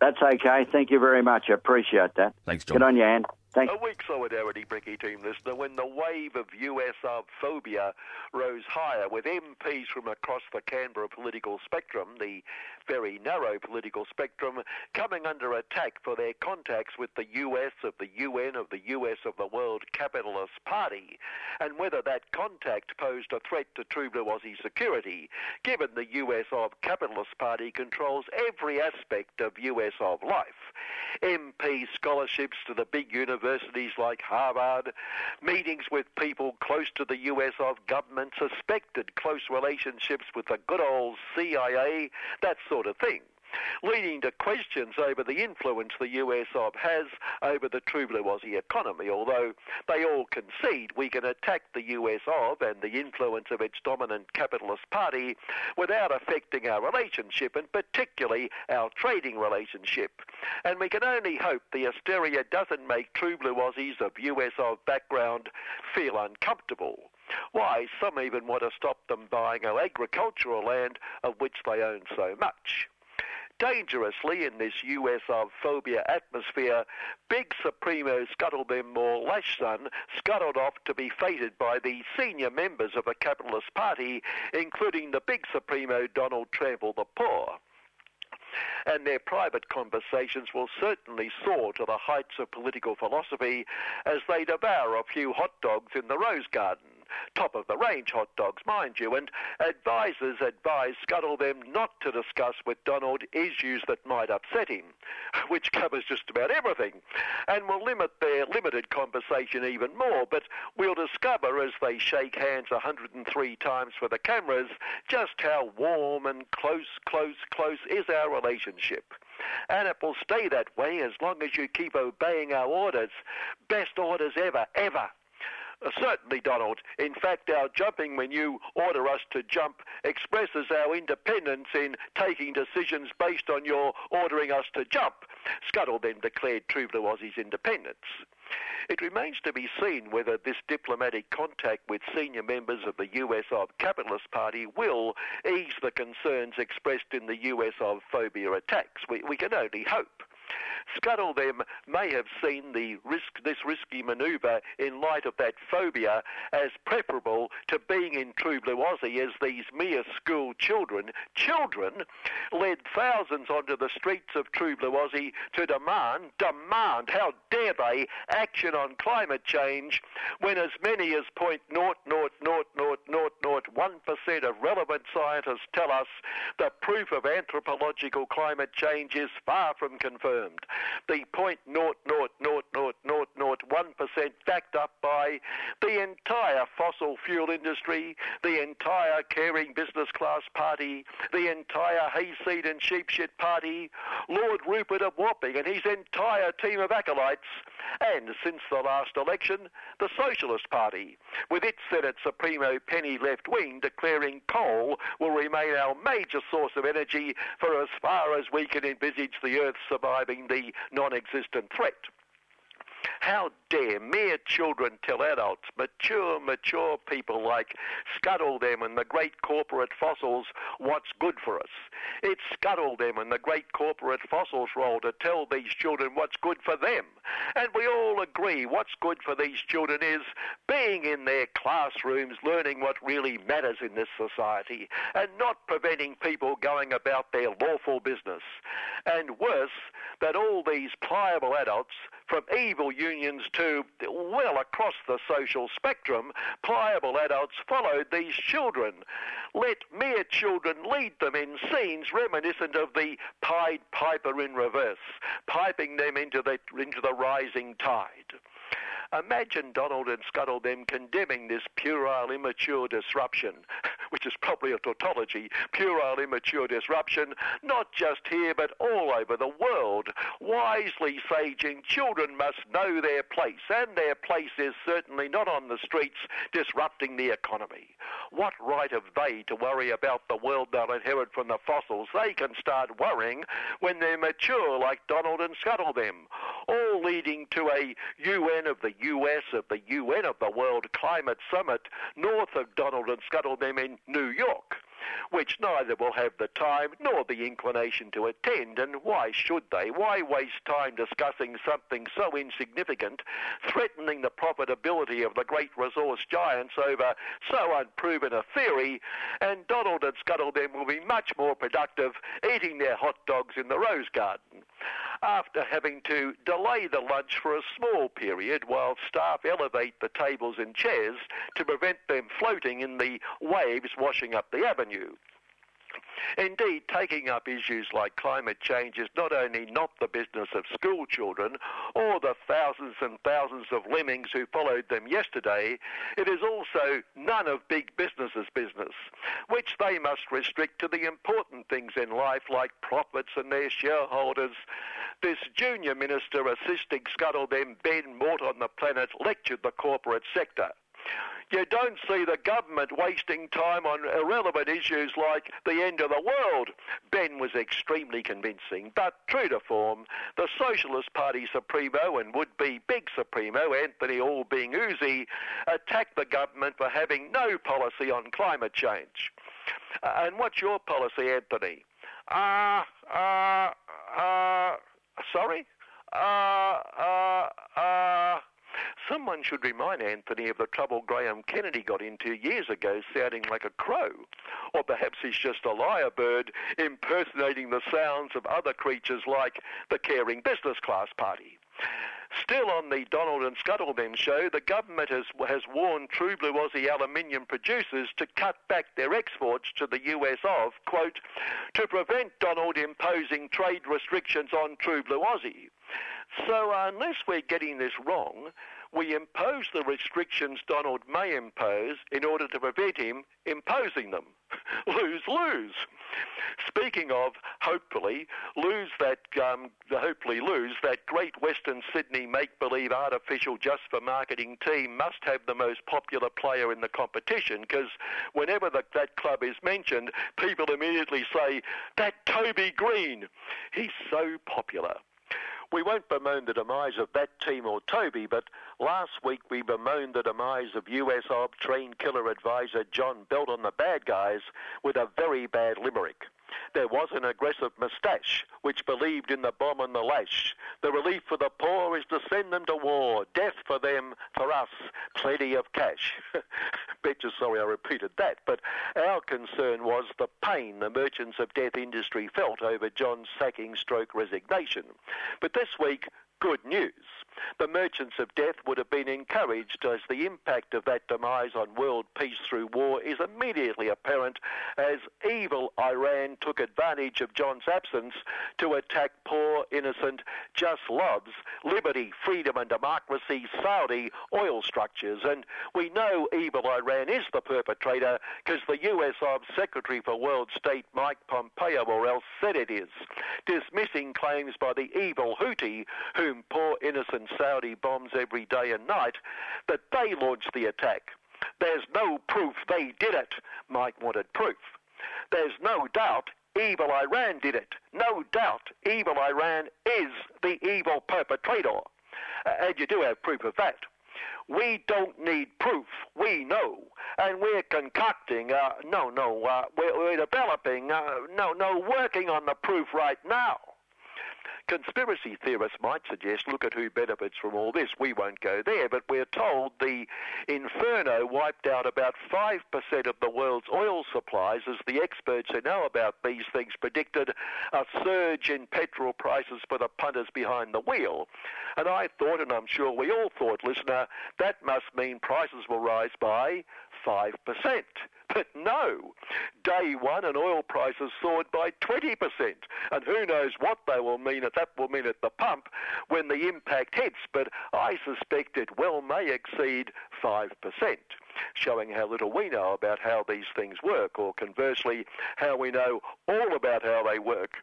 That's okay. Thank you very much. I appreciate that. Thanks, John. Good on you, Anne. Thanks. A week solidarity, Bricky team listener, when the wave of USR phobia rose higher, with MPs from across the Canberra political spectrum, the very narrow political spectrum, coming under attack for their contacts with the US of the UN of the US of the World Capitalist Party, and whether that contact posed a threat to True Aussie security, given the US of Capitalist Party controls every aspect of US of life. MP scholarships to the big universities like Harvard, meetings with people close to the US of government, suspected close relationships with the good old CIA, that sort of thing. Leading to questions over the influence the US has over the true blue Aussie economy, although they all concede we can attack the US of and the influence of its dominant capitalist party without affecting our relationship and particularly our trading relationship. And we can only hope the hysteria doesn't make true blue Aussies of US of background feel uncomfortable. Why, some even want to stop them buying our agricultural land of which they own so much. Dangerously, in this US of phobia atmosphere, big Supremo Scuttlebim or Lashson scuttled off to be feted by the senior members of the Capitalist Party, including the big Supremo Donald Trample the Poor. and their private conversations will certainly soar to the heights of political philosophy as they devour a few hot dogs in the Rose Garden top of the range hot dogs, mind you, and advisers advise Scuttle them not to discuss with Donald issues that might upset him, which covers just about everything, and will limit their limited conversation even more. But we'll discover as they shake hands 103 times for the cameras just how warm and close, close, close is our relationship. And it will stay that way as long as you keep obeying our orders. Best orders ever, ever. Certainly, Donald. In fact, our jumping when you order us to jump expresses our independence in taking decisions based on your ordering us to jump. Scuttle then declared True Blue Aussie's independence. It remains to be seen whether this diplomatic contact with senior members of the US of Capitalist Party will ease the concerns expressed in the US of phobia attacks. We, we can only hope. Scuttle them may have seen the risk, this risky manoeuvre in light of that phobia as preferable to being in True Blue Aussie as these mere school children, children, led thousands onto the streets of True Blue Aussie to demand, demand, how dare they, action on climate change when as many as point one of relevant scientists tell us the proof of anthropological climate change is far from confirmed. The point naught naught naught naught naught naught one percent backed up by the entire fossil fuel industry, the entire caring business class party, the entire hayseed and sheep shit party, Lord Rupert of Wapping and his entire team of acolytes, and since the last election, the Socialist Party, with its Senate Supremo penny left wing declaring coal will remain our major source of energy for as far as we can envisage the Earth surviving the non-existent threat. How dare mere children tell adults, mature, mature people like Scuttle them and the great corporate fossils what's good for us? It's Scuttle them and the great corporate fossils role to tell these children what's good for them. And we all agree what's good for these children is being in their classrooms, learning what really matters in this society, and not preventing people going about their lawful business. And worse, that all these pliable adults from evil unions to well across the social spectrum, pliable adults followed these children. Let mere children lead them in scenes reminiscent of the Pied Piper in reverse, piping them into the, into the rising tide. Imagine Donald and Scuttle them condemning this puerile, immature disruption, which is probably a tautology, puerile, immature disruption, not just here but all over the world. Wisely saging, children must know their place, and their place is certainly not on the streets disrupting the economy. What right have they to worry about the world they'll inherit from the fossils? They can start worrying when they're mature, like Donald and Scuttle them, all leading to a UN of the US of the UN of the World Climate Summit north of Donald and Scuttle them in New York which neither will have the time nor the inclination to attend. And why should they? Why waste time discussing something so insignificant, threatening the profitability of the great resource giants over so unproven a theory? And Donald and Scuttle then will be much more productive eating their hot dogs in the Rose Garden. After having to delay the lunch for a small period while staff elevate the tables and chairs to prevent them floating in the waves washing up the avenue. Indeed, taking up issues like climate change is not only not the business of school children or the thousands and thousands of lemmings who followed them yesterday, it is also none of big business's business, which they must restrict to the important things in life like profits and their shareholders. This junior minister assisting Scuttle them Ben Mort on the planet lectured the corporate sector. You don't see the government wasting time on irrelevant issues like the end of the world. Ben was extremely convincing, but true to form, the Socialist Party Supremo and would-be big Supremo, Anthony All being Uzi, attacked the government for having no policy on climate change. Uh, and what's your policy, Anthony? Ah, ah, ah, sorry? Ah, ah, ah. someone should remind Anthony of the trouble Graham Kennedy got into years ago sounding like a crow. Or perhaps he's just a lyrebird impersonating the sounds of other creatures like the caring business class party. Still on the Donald and Scuttleman show, the government has, has warned True Blue Aussie aluminium producers to cut back their exports to the US of, quote, to prevent Donald imposing trade restrictions on True Blue Aussie. So unless we're getting this wrong, we impose the restrictions Donald may impose in order to prevent him imposing them. lose lose. Speaking of hopefully lose that um, hopefully lose that great Western Sydney make believe artificial just for marketing team must have the most popular player in the competition because whenever the, that club is mentioned, people immediately say that Toby Greene. He's so popular. We won't bemoan the demise of that team or Toby, but last week we bemoaned the demise of US Ob train killer advisor John Bolton the bad guys with a very bad limerick. There was an aggressive moustache which believed in the bomb and the lash. The relief for the poor is to send them to war. Death for them, for us, plenty of cash. Betcha sorry I repeated that, but our concern was the pain the merchants of death industry felt over John's sacking stroke resignation. But this week, good news. The merchants of death would have been encouraged as the impact of that demise on world peace through war is immediately apparent as evil Iran took advantage of John's absence to attack poor, innocent, just loves, liberty, freedom and democracy, Saudi oil structures. And we know evil Iran is the perpetrator because the US Armed Secretary for World State Mike Pompeo or else said it is, dismissing claims by the evil Houthi, poor innocent Saudi bombs every day and night, that they launched the attack. There's no proof they did it. Mike wanted proof. There's no doubt evil Iran did it. No doubt evil Iran is the evil perpetrator. Uh, and you do have proof of that. We don't need proof. We know. And we're concocting, uh, no, no, uh, we're, we're developing, uh, no, no, working on the proof right now. Conspiracy theorists might suggest look at who benefits from all this. We won't go there, but we're told the inferno wiped out about 5% of the world's oil supplies as the experts who know about these things predicted a surge in petrol prices for the punters behind the wheel. And I thought, and I'm sure we all thought, listener, that must mean prices will rise by 5%. But no, day one and oil prices soared by 20%. And who knows what they will mean at that will mean at the pump when the impact hits. But I suspect it well may exceed 5%, showing how little we know about how these things work, or conversely, how we know all about how they work.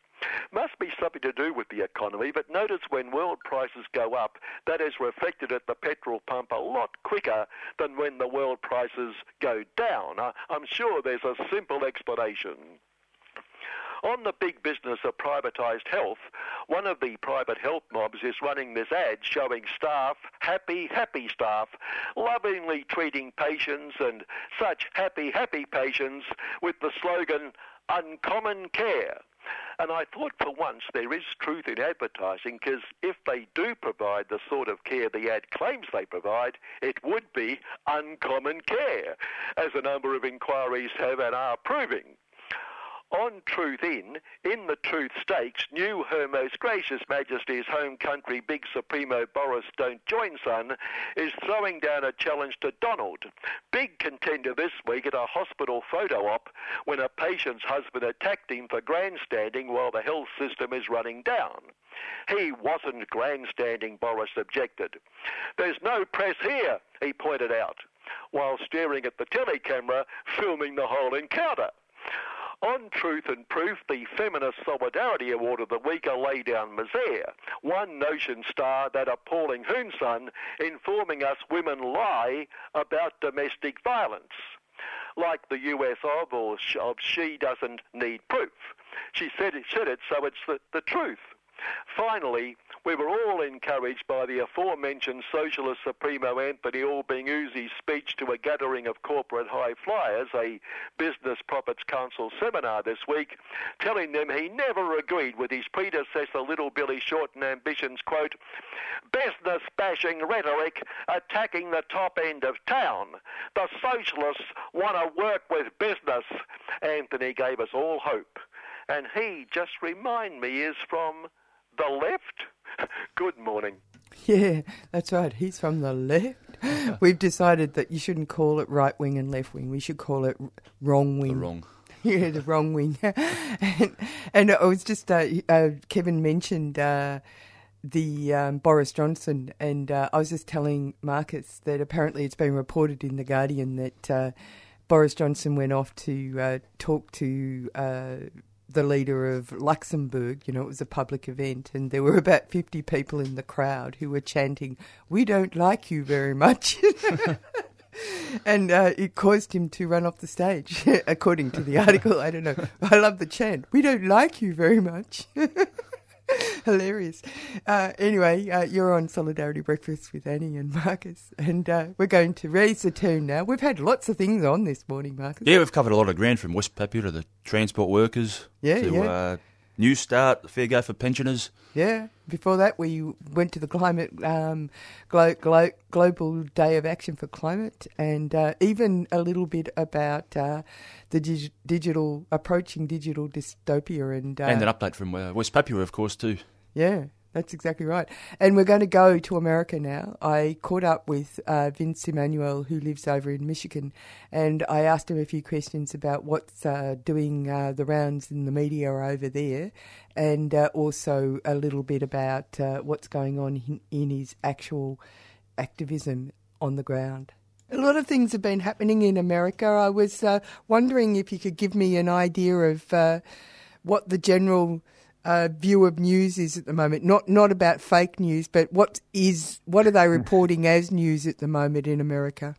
Must be something to do with the economy, but notice when world prices go up, that is reflected at the petrol pump a lot quicker than when the world prices go down. Uh, I'm sure there's a simple explanation. On the big business of privatised health, one of the private health mobs is running this ad showing staff, happy, happy staff, lovingly treating patients and such happy, happy patients with the slogan, uncommon care. And I thought for once there is truth in advertising because if they do provide the sort of care the ad claims they provide, it would be uncommon care, as a number of inquiries have and are proving. On Truth In, in the Truth Stakes, new Her Most Gracious Majesty's home country Big Supremo Boris Don't Join Son is throwing down a challenge to Donald. Big contender this week at a hospital photo op when a patient's husband attacked him for grandstanding while the health system is running down. He wasn't grandstanding, Boris objected. There's no press here, he pointed out, while staring at the telecamera filming the whole encounter. On Truth and Proof, the Feminist Solidarity Award of the week are lay down misere. One notion star, that appalling Hanson, informing us women lie about domestic violence. Like the US of or of she doesn't need proof. She said it, said it so it's the, the truth. Finally, We were all encouraged by the aforementioned Socialist Supremo Anthony Albanese speech to a gathering of corporate high flyers, a Business Profits Council seminar this week, telling them he never agreed with his predecessor, Little Billy Shorten Ambition's quote, business bashing rhetoric attacking the top end of town. The socialists want to work with business. Anthony gave us all hope. And he, just remind me, is from the left? Good morning. Yeah, that's right. He's from the left. We've decided that you shouldn't call it right wing and left wing. We should call it wrong wing. The wrong. yeah, the wrong wing. and, and I was just, uh, uh, Kevin mentioned uh, the um, Boris Johnson, and uh, I was just telling Marcus that apparently it's been reported in The Guardian that uh, Boris Johnson went off to uh, talk to uh, the leader of Luxembourg. You know, it was a public event, and there were about 50 people in the crowd who were chanting, We don't like you very much. and uh, it caused him to run off the stage, according to the article. I don't know. I love the chant. We don't like you very much. Hilarious. Uh, anyway, uh, you're on Solidarity Breakfast with Annie and Marcus, and uh, we're going to raise the tune now. We've had lots of things on this morning, Marcus. Yeah, we've covered a lot of ground from West Papua to the transport workers Yeah, to yeah. New Start, Fair Go for pensioners. Yeah. Before that, we went to the climate um, glo- glo- global day of action for climate, and uh, even a little bit about uh, the dig- digital approaching digital dystopia, and uh, and an update from uh, West Papua, of course, too. Yeah, that's exactly right. And we're going to go to America now. I caught up with uh, Vince Emanuel, who lives over in Michigan, and I asked him a few questions about what's uh, doing uh, the rounds in the media over there, and uh, also a little bit about uh, what's going on in, in his actual activism on the ground. A lot of things have been happening in America. I was uh, wondering if you could give me an idea of what the general uh, view of news is at the moment. Not not about fake news, but what is what are they reporting as news at the moment in America?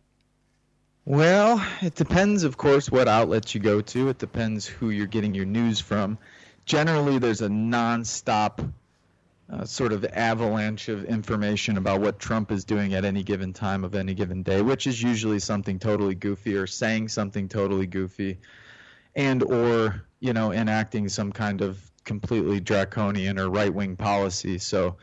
Well, it depends, of course, what outlets you go to. It depends who you're getting your news from. Generally, there's a nonstop uh, sort of avalanche of information about what Trump is doing at any given time of any given day, which is usually something totally goofy or saying something totally goofy, and or you know enacting some kind of completely draconian or right-wing policy. So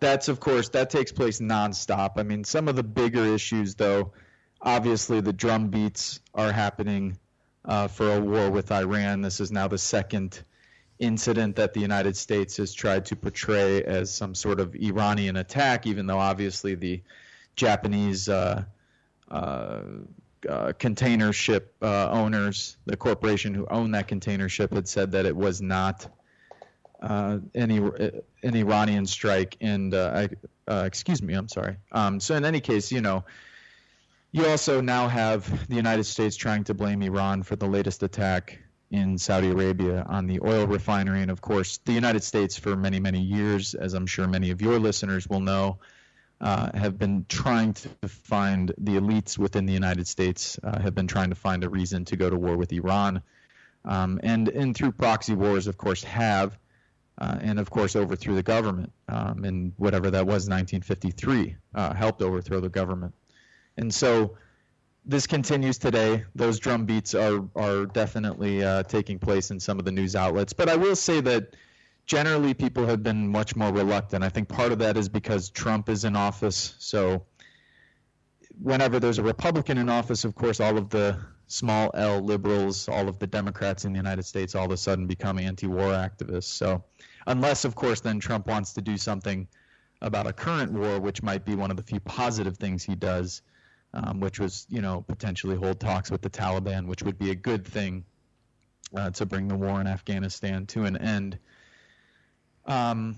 that's of course that takes place nonstop. I mean, some of the bigger issues though obviously the drum beats are happening uh, for a war with Iran. This is now the second incident that the United States has tried to portray as some sort of Iranian attack, even though obviously the Japanese uh, uh, uh, container ship uh, owners, the corporation who owned that container ship, had said that it was not uh, any an Iranian strike. And uh, I, uh, excuse me, I'm sorry. Um, so in any case, you know, you also now have the United States trying to blame Iran for the latest attack in Saudi Arabia on the oil refinery. And of course, the United States, for many, many years, as I'm sure many of your listeners will know, uh, have been trying to find the elites within the United States uh, have been trying to find a reason to go to war with Iran. Um, and, and through proxy wars, of course, have. Uh, and of course overthrew the government um, in whatever that was 1953 uh, helped overthrow the government and so this continues today. Those drum beats are are definitely uh, taking place in some of the news outlets. But I will say that generally people have been much more reluctant. I think part of that is because Trump is in office. So whenever there's a Republican in office, of course, all of the small L liberals, all of the Democrats in the United States, all of a sudden become anti-war activists. So unless, of course, then Trump wants to do something about a current war, which might be one of the few positive things he does um, which was, you know, potentially hold talks with the Taliban, which would be a good thing uh, to bring the war in Afghanistan to an end. Um,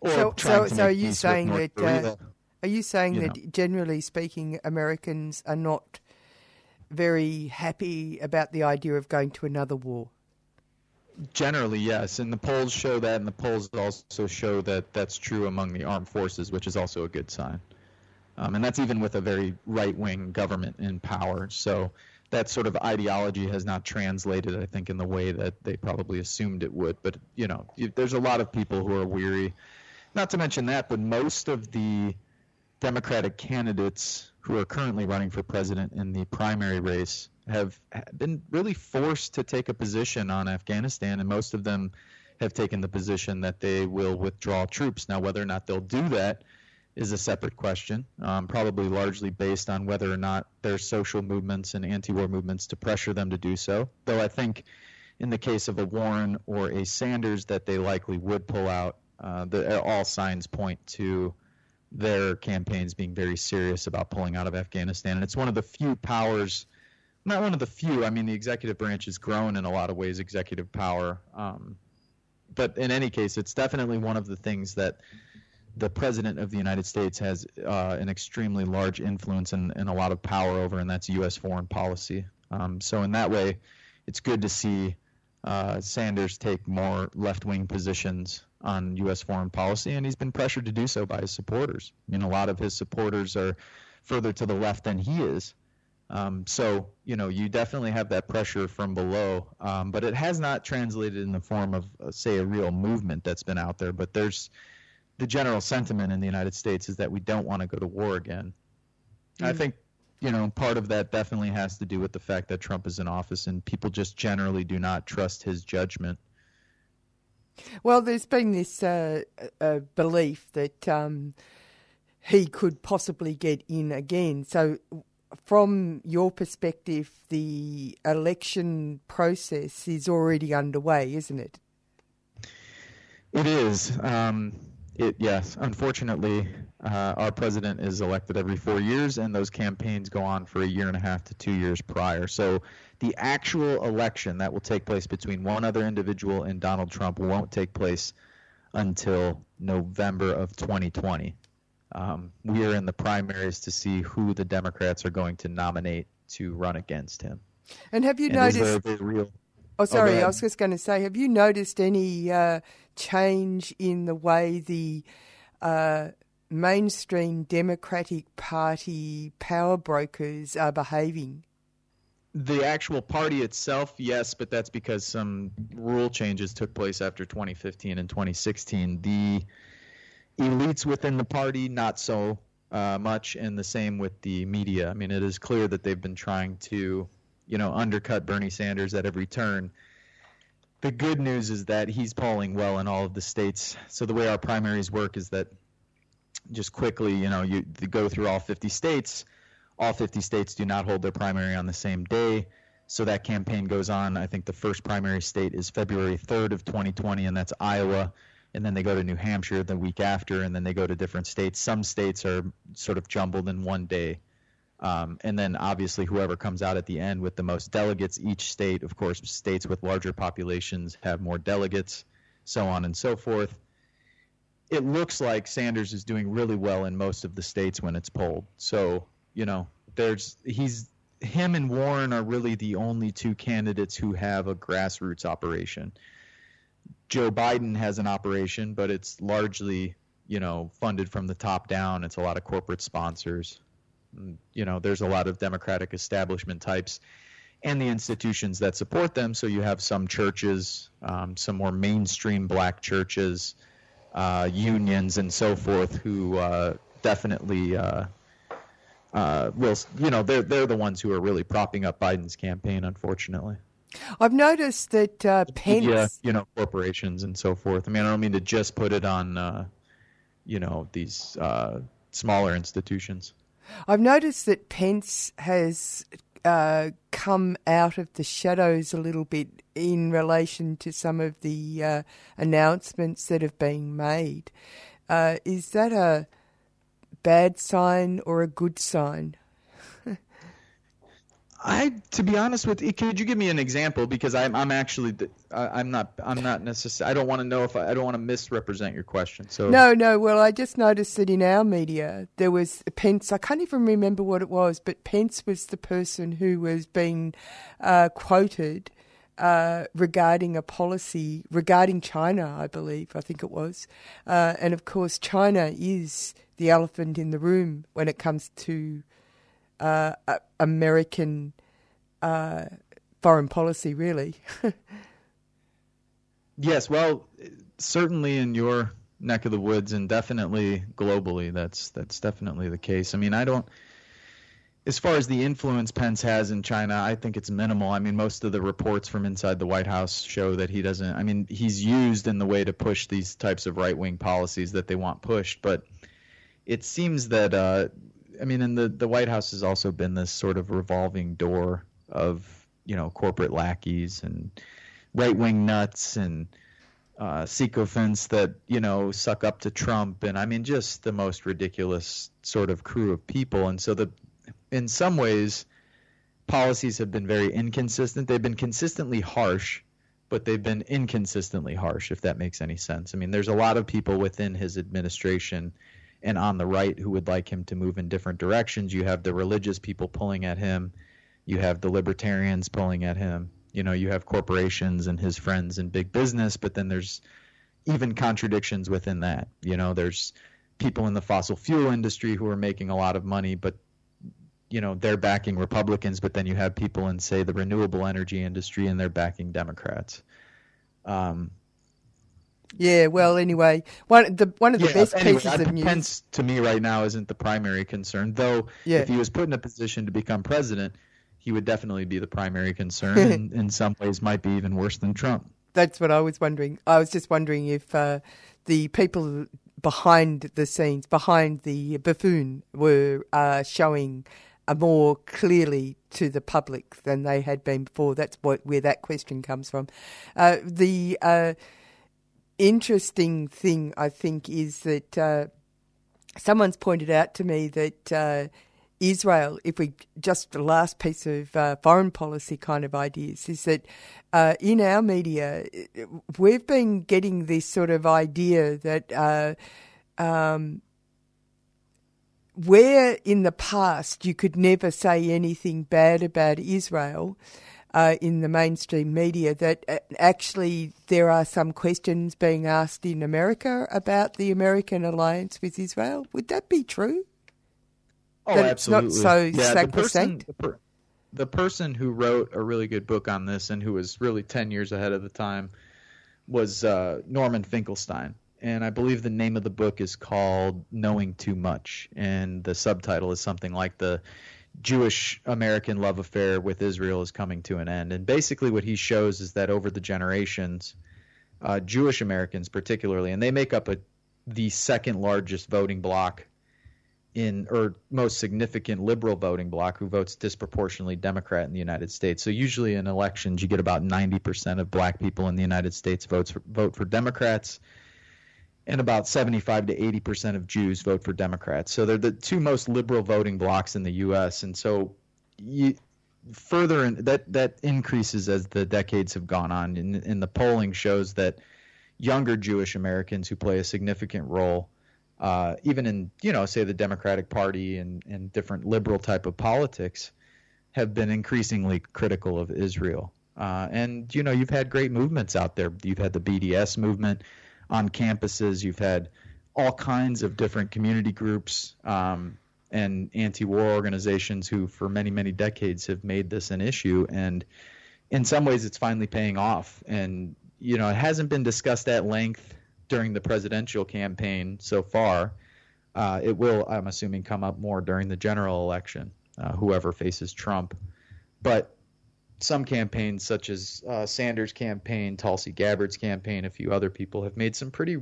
or So, so, so are you saying that? Uh, are you saying you that generally speaking, Americans are not very happy about the idea of going to another war? Generally, yes, and the polls show that, and the polls also show that that's true among the armed forces, which is also a good sign. Um, and that's even with a very right-wing government in power. So that sort of ideology has not translated, I think, in the way that they probably assumed it would. But you know, there's a lot of people who are weary. not to mention that, but most of the Democratic candidates who are currently running for president in the primary race have been really forced to take a position on Afghanistan, and most of them have taken the position that they will withdraw troops. Now, whether or not they'll do that is a separate question, um, probably largely based on whether or not there's social movements and anti war movements to pressure them to do so. Though I think in the case of a Warren or a Sanders that they likely would pull out, uh, the, all signs point to their campaigns being very serious about pulling out of Afghanistan. And it's one of the few powers, not one of the few, I mean, the executive branch has grown in a lot of ways, executive power. Um, but in any case, it's definitely one of the things that the president of the United States has uh, an extremely large influence and, and, a lot of power over, and that's U.S. foreign policy. Um, so, in that way, it's good to see uh, Sanders take more left wing positions on U.S. foreign policy, and he's been pressured to do so by his supporters. I mean, a lot of his supporters are further to the left than he is. Um, so, you know, you definitely have that pressure from below, um, but it has not translated in the form of, uh, say, a real movement that's been out there. But there's the general sentiment in the United States is that we don't want to go to war again. Mm-hmm. I think, you know, part of that definitely has to do with the fact that Trump is in office and people just generally do not trust his judgment. Well, there's been this uh, uh, belief that um, he could possibly get in again. So, from your perspective, the election process is already underway, isn't it? It is. Um, it yes. Unfortunately, uh, our president is elected every four years, and those campaigns go on for a year and a half to two years prior. So the actual election that will take place between one other individual and Donald Trump won't take place until November of 2020. Um, we are in the primaries to see who the Democrats are going to nominate to run against him. And have you and noticed? Real... Oh, sorry, oh, I was just going to say, have you noticed any uh, change in the way the uh, mainstream Democratic Party power brokers are behaving? The actual party itself, yes, but that's because some rule changes took place after 2015 and 2016. The elites within the party, not so uh, much, and the same with the media. I mean, it is clear that they've been trying to, you know, undercut Bernie Sanders at every turn. The good news is that he's polling well in all of the states. So the way our primaries work is that just quickly, you know, you, go through all 50 states. All 50 states do not hold their primary on the same day. So that campaign goes on. I think the first primary state is February 3rd of 2020, and that's Iowa and then they go to New Hampshire the week after, and then they go to different states. Some states are sort of jumbled in one day. Um, and then obviously whoever comes out at the end with the most delegates, each state, of course, states with larger populations have more delegates, so on and so forth. It looks like Sanders is doing really well in most of the states when it's polled. So, you know, there's he's him and Warren are really the only two candidates who have a grassroots operation. Joe Biden has an operation, but it's largely, you know, funded from the top down. It's a lot of corporate sponsors. You know, there's a lot of Democratic establishment types and the institutions that support them. So you have some churches, um, some more mainstream black churches, uh, unions, and so forth, who uh, definitely uh, uh will, you know, they're they're the ones who are really propping up Biden's campaign, unfortunately. I've noticed that uh, Pence, yeah, you know, corporations and so forth. I mean, I don't mean to just put it on, uh, you know, these uh, smaller institutions. I've noticed that Pence has uh, come out of the shadows a little bit in relation to some of the uh, announcements that have been made. Uh, is that a bad sign or a good sign? I, to be honest with you, could you give me an example? Because I'm, I'm actually, I'm not, I'm not necessarily. I don't want to know if I, I don't want to misrepresent your question. So no, no. Well, I just noticed that in our media there was Pence. I can't even remember what it was, but Pence was the person who was being uh, quoted uh, regarding a policy regarding China. I believe, I think it was, uh, and of course, China is the elephant in the room when it comes to uh, American uh, foreign policy, really. yes, well, certainly in your neck of the woods, and definitely globally, that's that's definitely the case. I mean, I don't. As far as the influence Pence has in China, I think it's minimal. I mean, most of the reports from inside the White House show that he doesn't. I mean, he's used in the way to push these types of right wing policies that they want pushed, but it seems that uh, I mean, and the the White House has also been this sort of revolving door of you know corporate lackeys and right wing nuts and uh, sycophants that you know suck up to Trump, and I mean just the most ridiculous sort of crew of people. And so the, in some ways, policies have been very inconsistent. They've been consistently harsh, but they've been inconsistently harsh. If that makes any sense. I mean, there's a lot of people within his administration and on the right who would like him to move in different directions. You have the religious people pulling at him. You have the libertarians pulling at him you know you have corporations and his friends and big business but then there's even contradictions within that you know there's people in the fossil fuel industry who are making a lot of money but you know they're backing republicans but then you have people in say the renewable energy industry and they're backing democrats um, yeah, well, anyway, one the one of the yeah, best anyway, pieces of news. Pence to me right now isn't the primary concern, though. Yeah. If he was put in a position to become president, he would definitely be the primary concern, and in some ways might be even worse than Trump. That's what I was wondering. I was just wondering if uh, the people behind the scenes, behind the buffoon, were uh, showing more clearly to the public than they had been before. That's what where that question comes from. Uh, the uh, interesting thing, I think, is that uh, someone's pointed out to me that uh, Israel, if we just the last piece of uh, foreign policy kind of ideas, is that uh, in our media, we've been getting this sort of idea that. Uh, um, where in the past you could never say anything bad about Israel uh, in the mainstream media, that uh, actually there are some questions being asked in America about the American alliance with Israel. Would that be true? Oh, that absolutely. It's not so yeah, the person, the, per, the person who wrote a really good book on this and who was really 10 years ahead of the time was uh, Norman Finkelstein. And I believe the name of the book is called Knowing Too Much. And the subtitle is something like The Jewish American Love Affair with Israel is Coming to an End. And basically, what he shows is that over the generations, uh, Jewish Americans, particularly, and they make up a, the second largest voting bloc in or most significant liberal voting bloc who votes disproportionately Democrat in the United States. So usually in elections you get about 90% of black people in the United States votes vote for Democrats and about 75 to 80% of Jews vote for Democrats. So they're the two most liberal voting blocs in the US and so you further in, that that increases as the decades have gone on and, and the polling shows that younger Jewish Americans who play a significant role uh, even in you know say the Democratic Party and, and different liberal type of politics, have been increasingly critical of Israel. Uh, and you know you've had great movements out there. You've had the BDS movement on campuses. You've had all kinds of different community groups um, and anti-war organizations who, for many many decades, have made this an issue. And in some ways, it's finally paying off. And you know it hasn't been discussed at length during the presidential campaign so far. Uh, it will, I'm assuming, come up more during the general election, uh, whoever faces Trump. But some campaigns, such as uh, Sanders' campaign, Tulsi Gabbard's campaign, a few other people have made some pretty,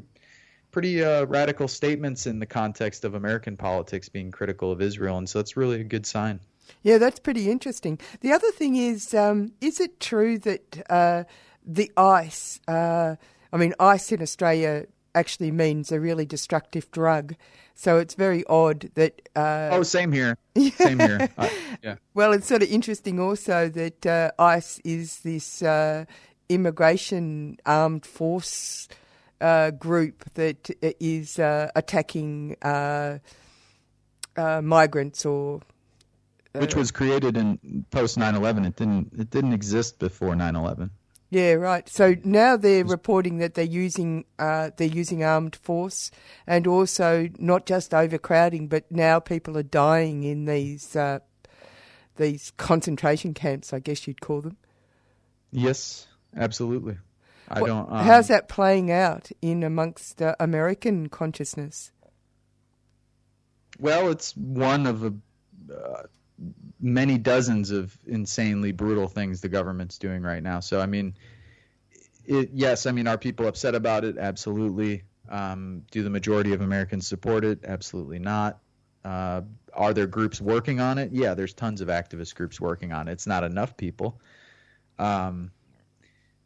pretty uh, radical statements in the context of American politics being critical of Israel, and so that's really a good sign. Yeah, that's pretty interesting. The other thing is, um, is it true that uh, the ice? Uh, I mean, ice in Australia actually means a really destructive drug. So it's very odd that. Uh, oh, same here. Same here. Uh, yeah. Well, it's sort of interesting also that uh, ICE is this uh, immigration armed force uh, group that is uh, attacking uh, migrants or. Which was created in post 9/11. It didn't. It didn't exist before 9/11. Yeah, right. So now they're reporting that they're using uh, they're using armed force, and also not just overcrowding, but now people are dying in these uh, these concentration camps. I guess you'd call them. Yes, absolutely. I What- don't. Um, how's that playing out in amongst uh, American consciousness? Well, it's one of a, uh, many dozens of insanely brutal things the government's doing right now. So, I mean, it, yes, I mean, are people upset about it? Absolutely. Um, do the majority of Americans support it? Absolutely not. Uh, are there groups working on it? Yeah, there's tons of activist groups working on it. It's not enough people. Um,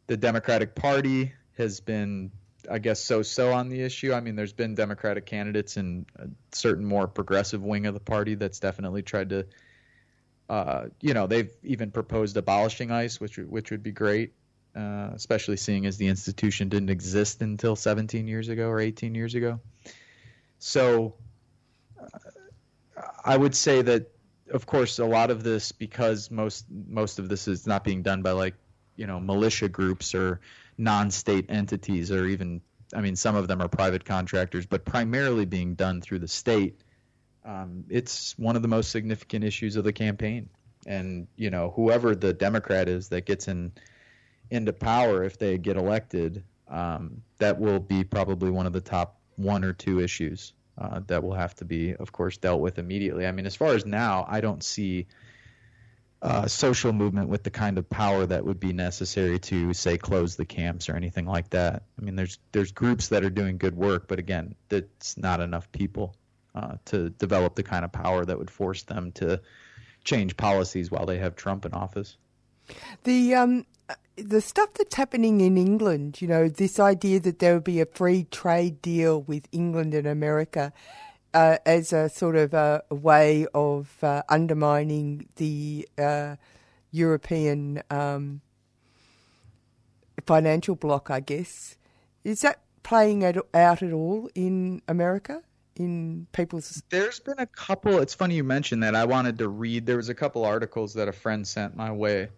the Democratic Party has been, I guess, so-so on the issue. I mean, there's been Democratic candidates in a certain more progressive wing of the party that's definitely tried to, uh, you know, they've even proposed abolishing ICE, which which would be great, uh, especially seeing as the institution didn't exist until 17 years ago or 18 years ago. So, uh, I would say that, of course, a lot of this because most most of this is not being done by like you know militia groups or non-state entities or even I mean some of them are private contractors, but primarily being done through the state. Um, it's one of the most significant issues of the campaign, and you know whoever the Democrat is that gets in into power if they get elected, um, that will be probably one of the top one or two issues uh, that will have to be, of course, dealt with immediately. I mean, as far as now, I don't see uh, social movement with the kind of power that would be necessary to, say, close the camps or anything like that. I mean, there's there's groups that are doing good work, but again, that's not enough people uh, to develop the kind of power that would force them to change policies while they have Trump in office. The um, the stuff that's happening in England, you know, this idea that there would be a free trade deal with England and America uh, as a sort of a, a way of uh, undermining the uh, European um, financial bloc, I guess. Is that playing at, out at all in America? In people's There's been a couple. It's funny you mentioned that. I wanted to read. There was a couple articles that a friend sent my way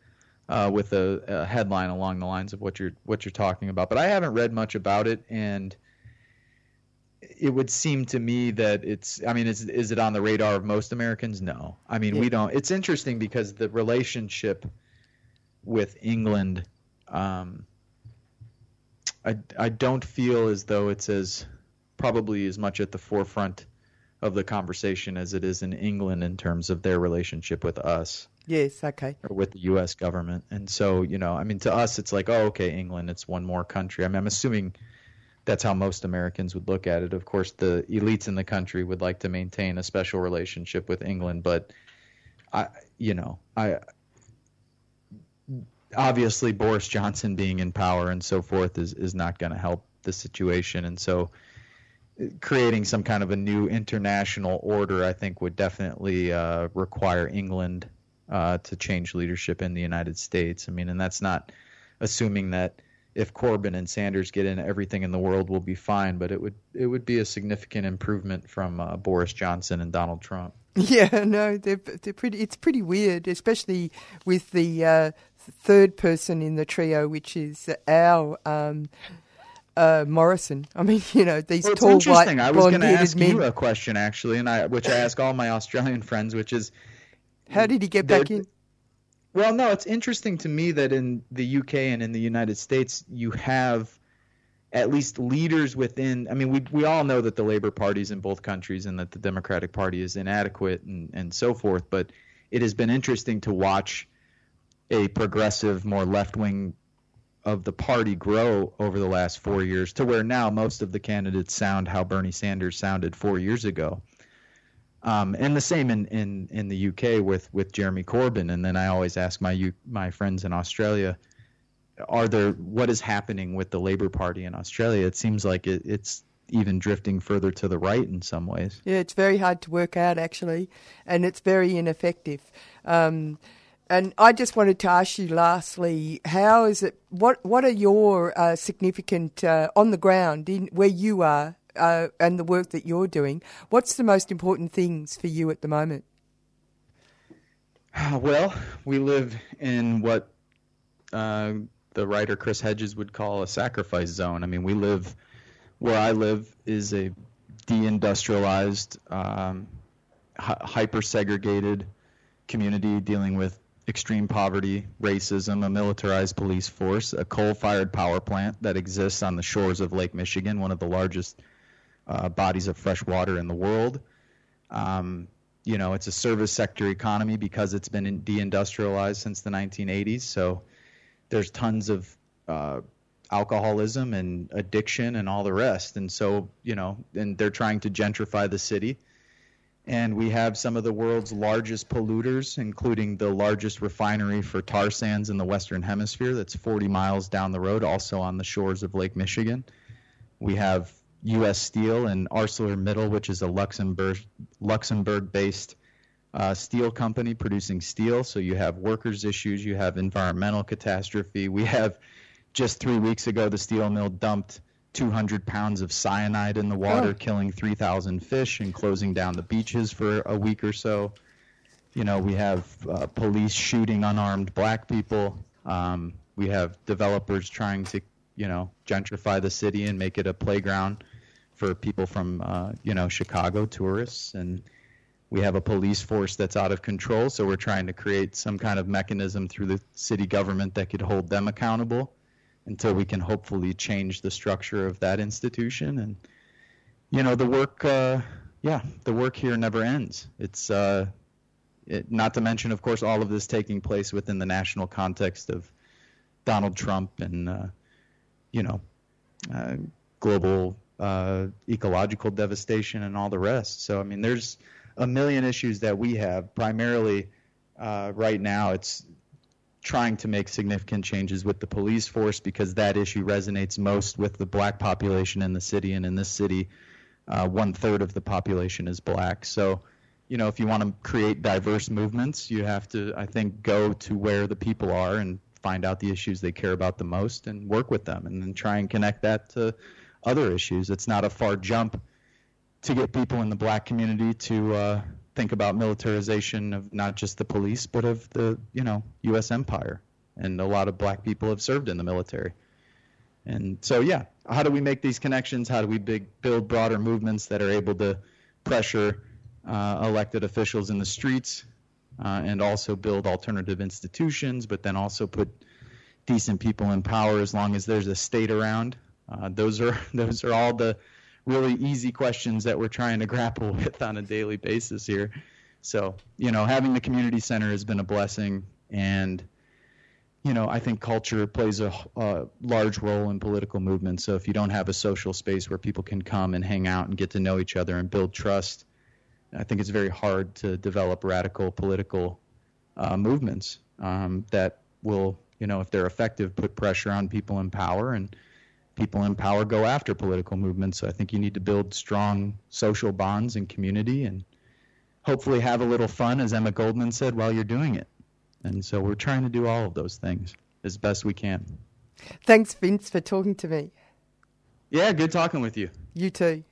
uh, with a, a headline along the lines of what you're what you're talking about, but I haven't read much about it, and it would seem to me that it's. I mean, is is it on the radar of most Americans? No. I mean, we don't. It's interesting because the relationship with England, um, I I don't feel as though it's as probably as much at the forefront of the conversation as it is in England in terms of their relationship with us yes, okay, or with the U.S. government. And so, you know, I mean, to us, it's like, oh, okay, England, it's one more country. I mean, I'm assuming that's how most Americans would look at it. Of course, the elites in the country would like to maintain a special relationship with England, but I, you know, I obviously Boris Johnson being in power and so forth is is not going to help the situation, and so creating some kind of a new international order, I think, would definitely uh, require England uh, to change leadership in the United States. I mean, and that's not assuming that if Corbyn and Sanders get in, everything in the world will be fine. But it would it would be a significant improvement from uh, Boris Johnson and Donald Trump. Yeah, no, they're they're pretty. It's pretty weird, especially with the uh, third person in the trio, which is our um, uh, Morrison. I mean, you know, these Well, tall white interesting. I was going to ask men. you a question actually, and I which I ask all my Australian friends, which is How did he get back in? Well, no, it's interesting to me that in the UK and in the United States, you have at least leaders within. I mean, we we all know that the Labor Party's in both countries and that the Democratic Party is inadequate and and so forth. But it has been interesting to watch a progressive, more left wing of the party grow over the last four years to where now most of the candidates sound how Bernie Sanders sounded four years ago. Um, and the same in, in, in the UK with, with Jeremy Corbyn. And then I always ask my U, my friends in Australia, are there what is happening with the Labour Party in Australia? It seems like it, it's even drifting further to the right in some ways. Yeah, it's very hard to work out actually, and it's very ineffective. Um, and I just wanted to ask you, lastly, how is it? What What are your uh, significant uh, on the ground in where you are uh, and the work that you're doing? What's the most important things for you at the moment? Well, we live in what uh, the writer Chris Hedges would call a sacrifice zone. I mean, we live where I live is a deindustrialized, um, hy- hyper segregated community dealing with extreme poverty, racism, a militarized police force, a coal-fired power plant that exists on the shores of Lake Michigan, one of the largest uh, bodies of fresh water in the world. Um, you know, it's a service sector economy because it's been deindustrialized since the 1980s. So there's tons of uh, alcoholism and addiction and all the rest. And so, you know, and they're trying to gentrify the city. And we have some of the world's largest polluters, including the largest refinery for tar sands in the Western Hemisphere that's 40 miles down the road, also on the shores of Lake Michigan. We have U.S. Steel and ArcelorMittal, which is a Luxembourg Luxembourg-based uh, steel company producing steel. So you have workers' issues, you have environmental catastrophe. We have just three weeks ago, the steel mill dumped 200 pounds of cyanide in the water, Oh. killing 3,000 fish and closing down the beaches for a week or so. You know, we have uh, police shooting unarmed black people. Um, we have developers trying to, you know, gentrify the city and make it a playground for people from, uh, you know, Chicago tourists. And we have a police force that's out of control. So we're trying to create some kind of mechanism through the city government that could hold them accountable until we can hopefully change the structure of that institution. And, you know, the work, uh, yeah, the work here never ends. It's, uh, it, not to mention, of course, all of this taking place within the national context of Donald Trump and, uh, you know, uh, global uh, ecological devastation and all the rest. So, I mean, there's a million issues that we have. Primarily, uh, right now, it's trying to make significant changes with the police force because that issue resonates most with the black population in the city. And in this city, uh, one third of the population is black. So, you know, if you want to create diverse movements, you have to, I think, go to where the people are and find out the issues they care about the most and work with them and then try and connect that to other issues. It's not a far jump to get people in the black community to uh, think about militarization of not just the police, but of the, you know, U.S. empire. And a lot of black people have served in the military. And so, yeah, how do we make these connections? How do we big, build broader movements that are able to pressure uh, elected officials in the streets uh, and also build alternative institutions, but then also put decent people in power as long as there's a state around? Uh, those are those are all the really easy questions that we're trying to grapple with on a daily basis here. So, you know, having the community center has been a blessing, and you know, I think culture plays a, a large role in political movements. So, if you don't have a social space where people can come and hang out and get to know each other and build trust, I think it's very hard to develop radical political uh, movements um, that will, you know, if they're effective, put pressure on people in power and people in power go after political movements. So I think you need to build strong social bonds and community and hopefully have a little fun, as Emma Goldman said, while you're doing it. And so we're trying to do all of those things as best we can. Thanks, Vince, for talking to me. Yeah, good talking with you. You too.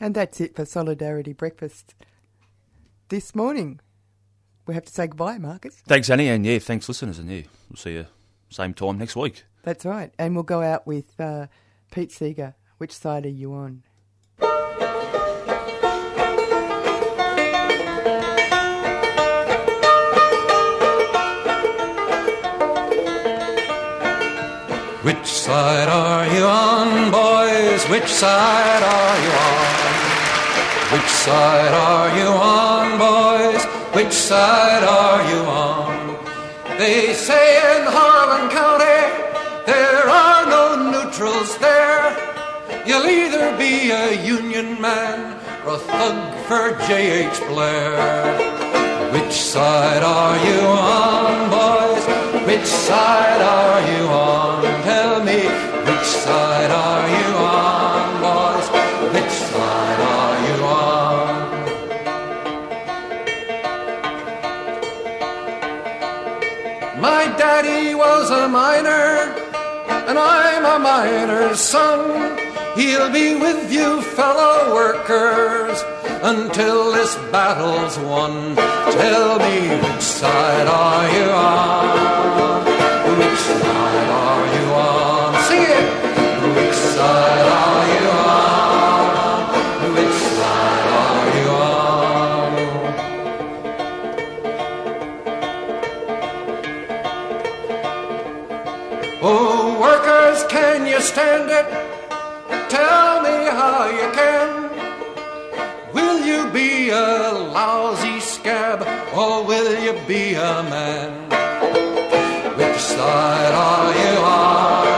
And that's it for Solidarity Breakfast this morning. We have to say goodbye, Marcus. Thanks, Annie, and yeah, thanks, listeners, and yeah, we'll see you same time next week. That's right. And we'll go out with uh, Pete Seeger. Which side are you on? Which side are you on, boys? Which side are you on? Which side are you on, boys? Which side are you on? They say in Harlan County there are no neutrals there. You'll either be a Union man or a thug for J.H. Blair. Which side are you on, boys? Which side are you on? Tell me, a miner's son. He'll be with you, fellow workers, until this battle's won. Tell me, which side are you on? Which side are you on? Sing it! Which side are stand it? Tell me how you can. Will you be a lousy scab or will you be a man? Which side are you on?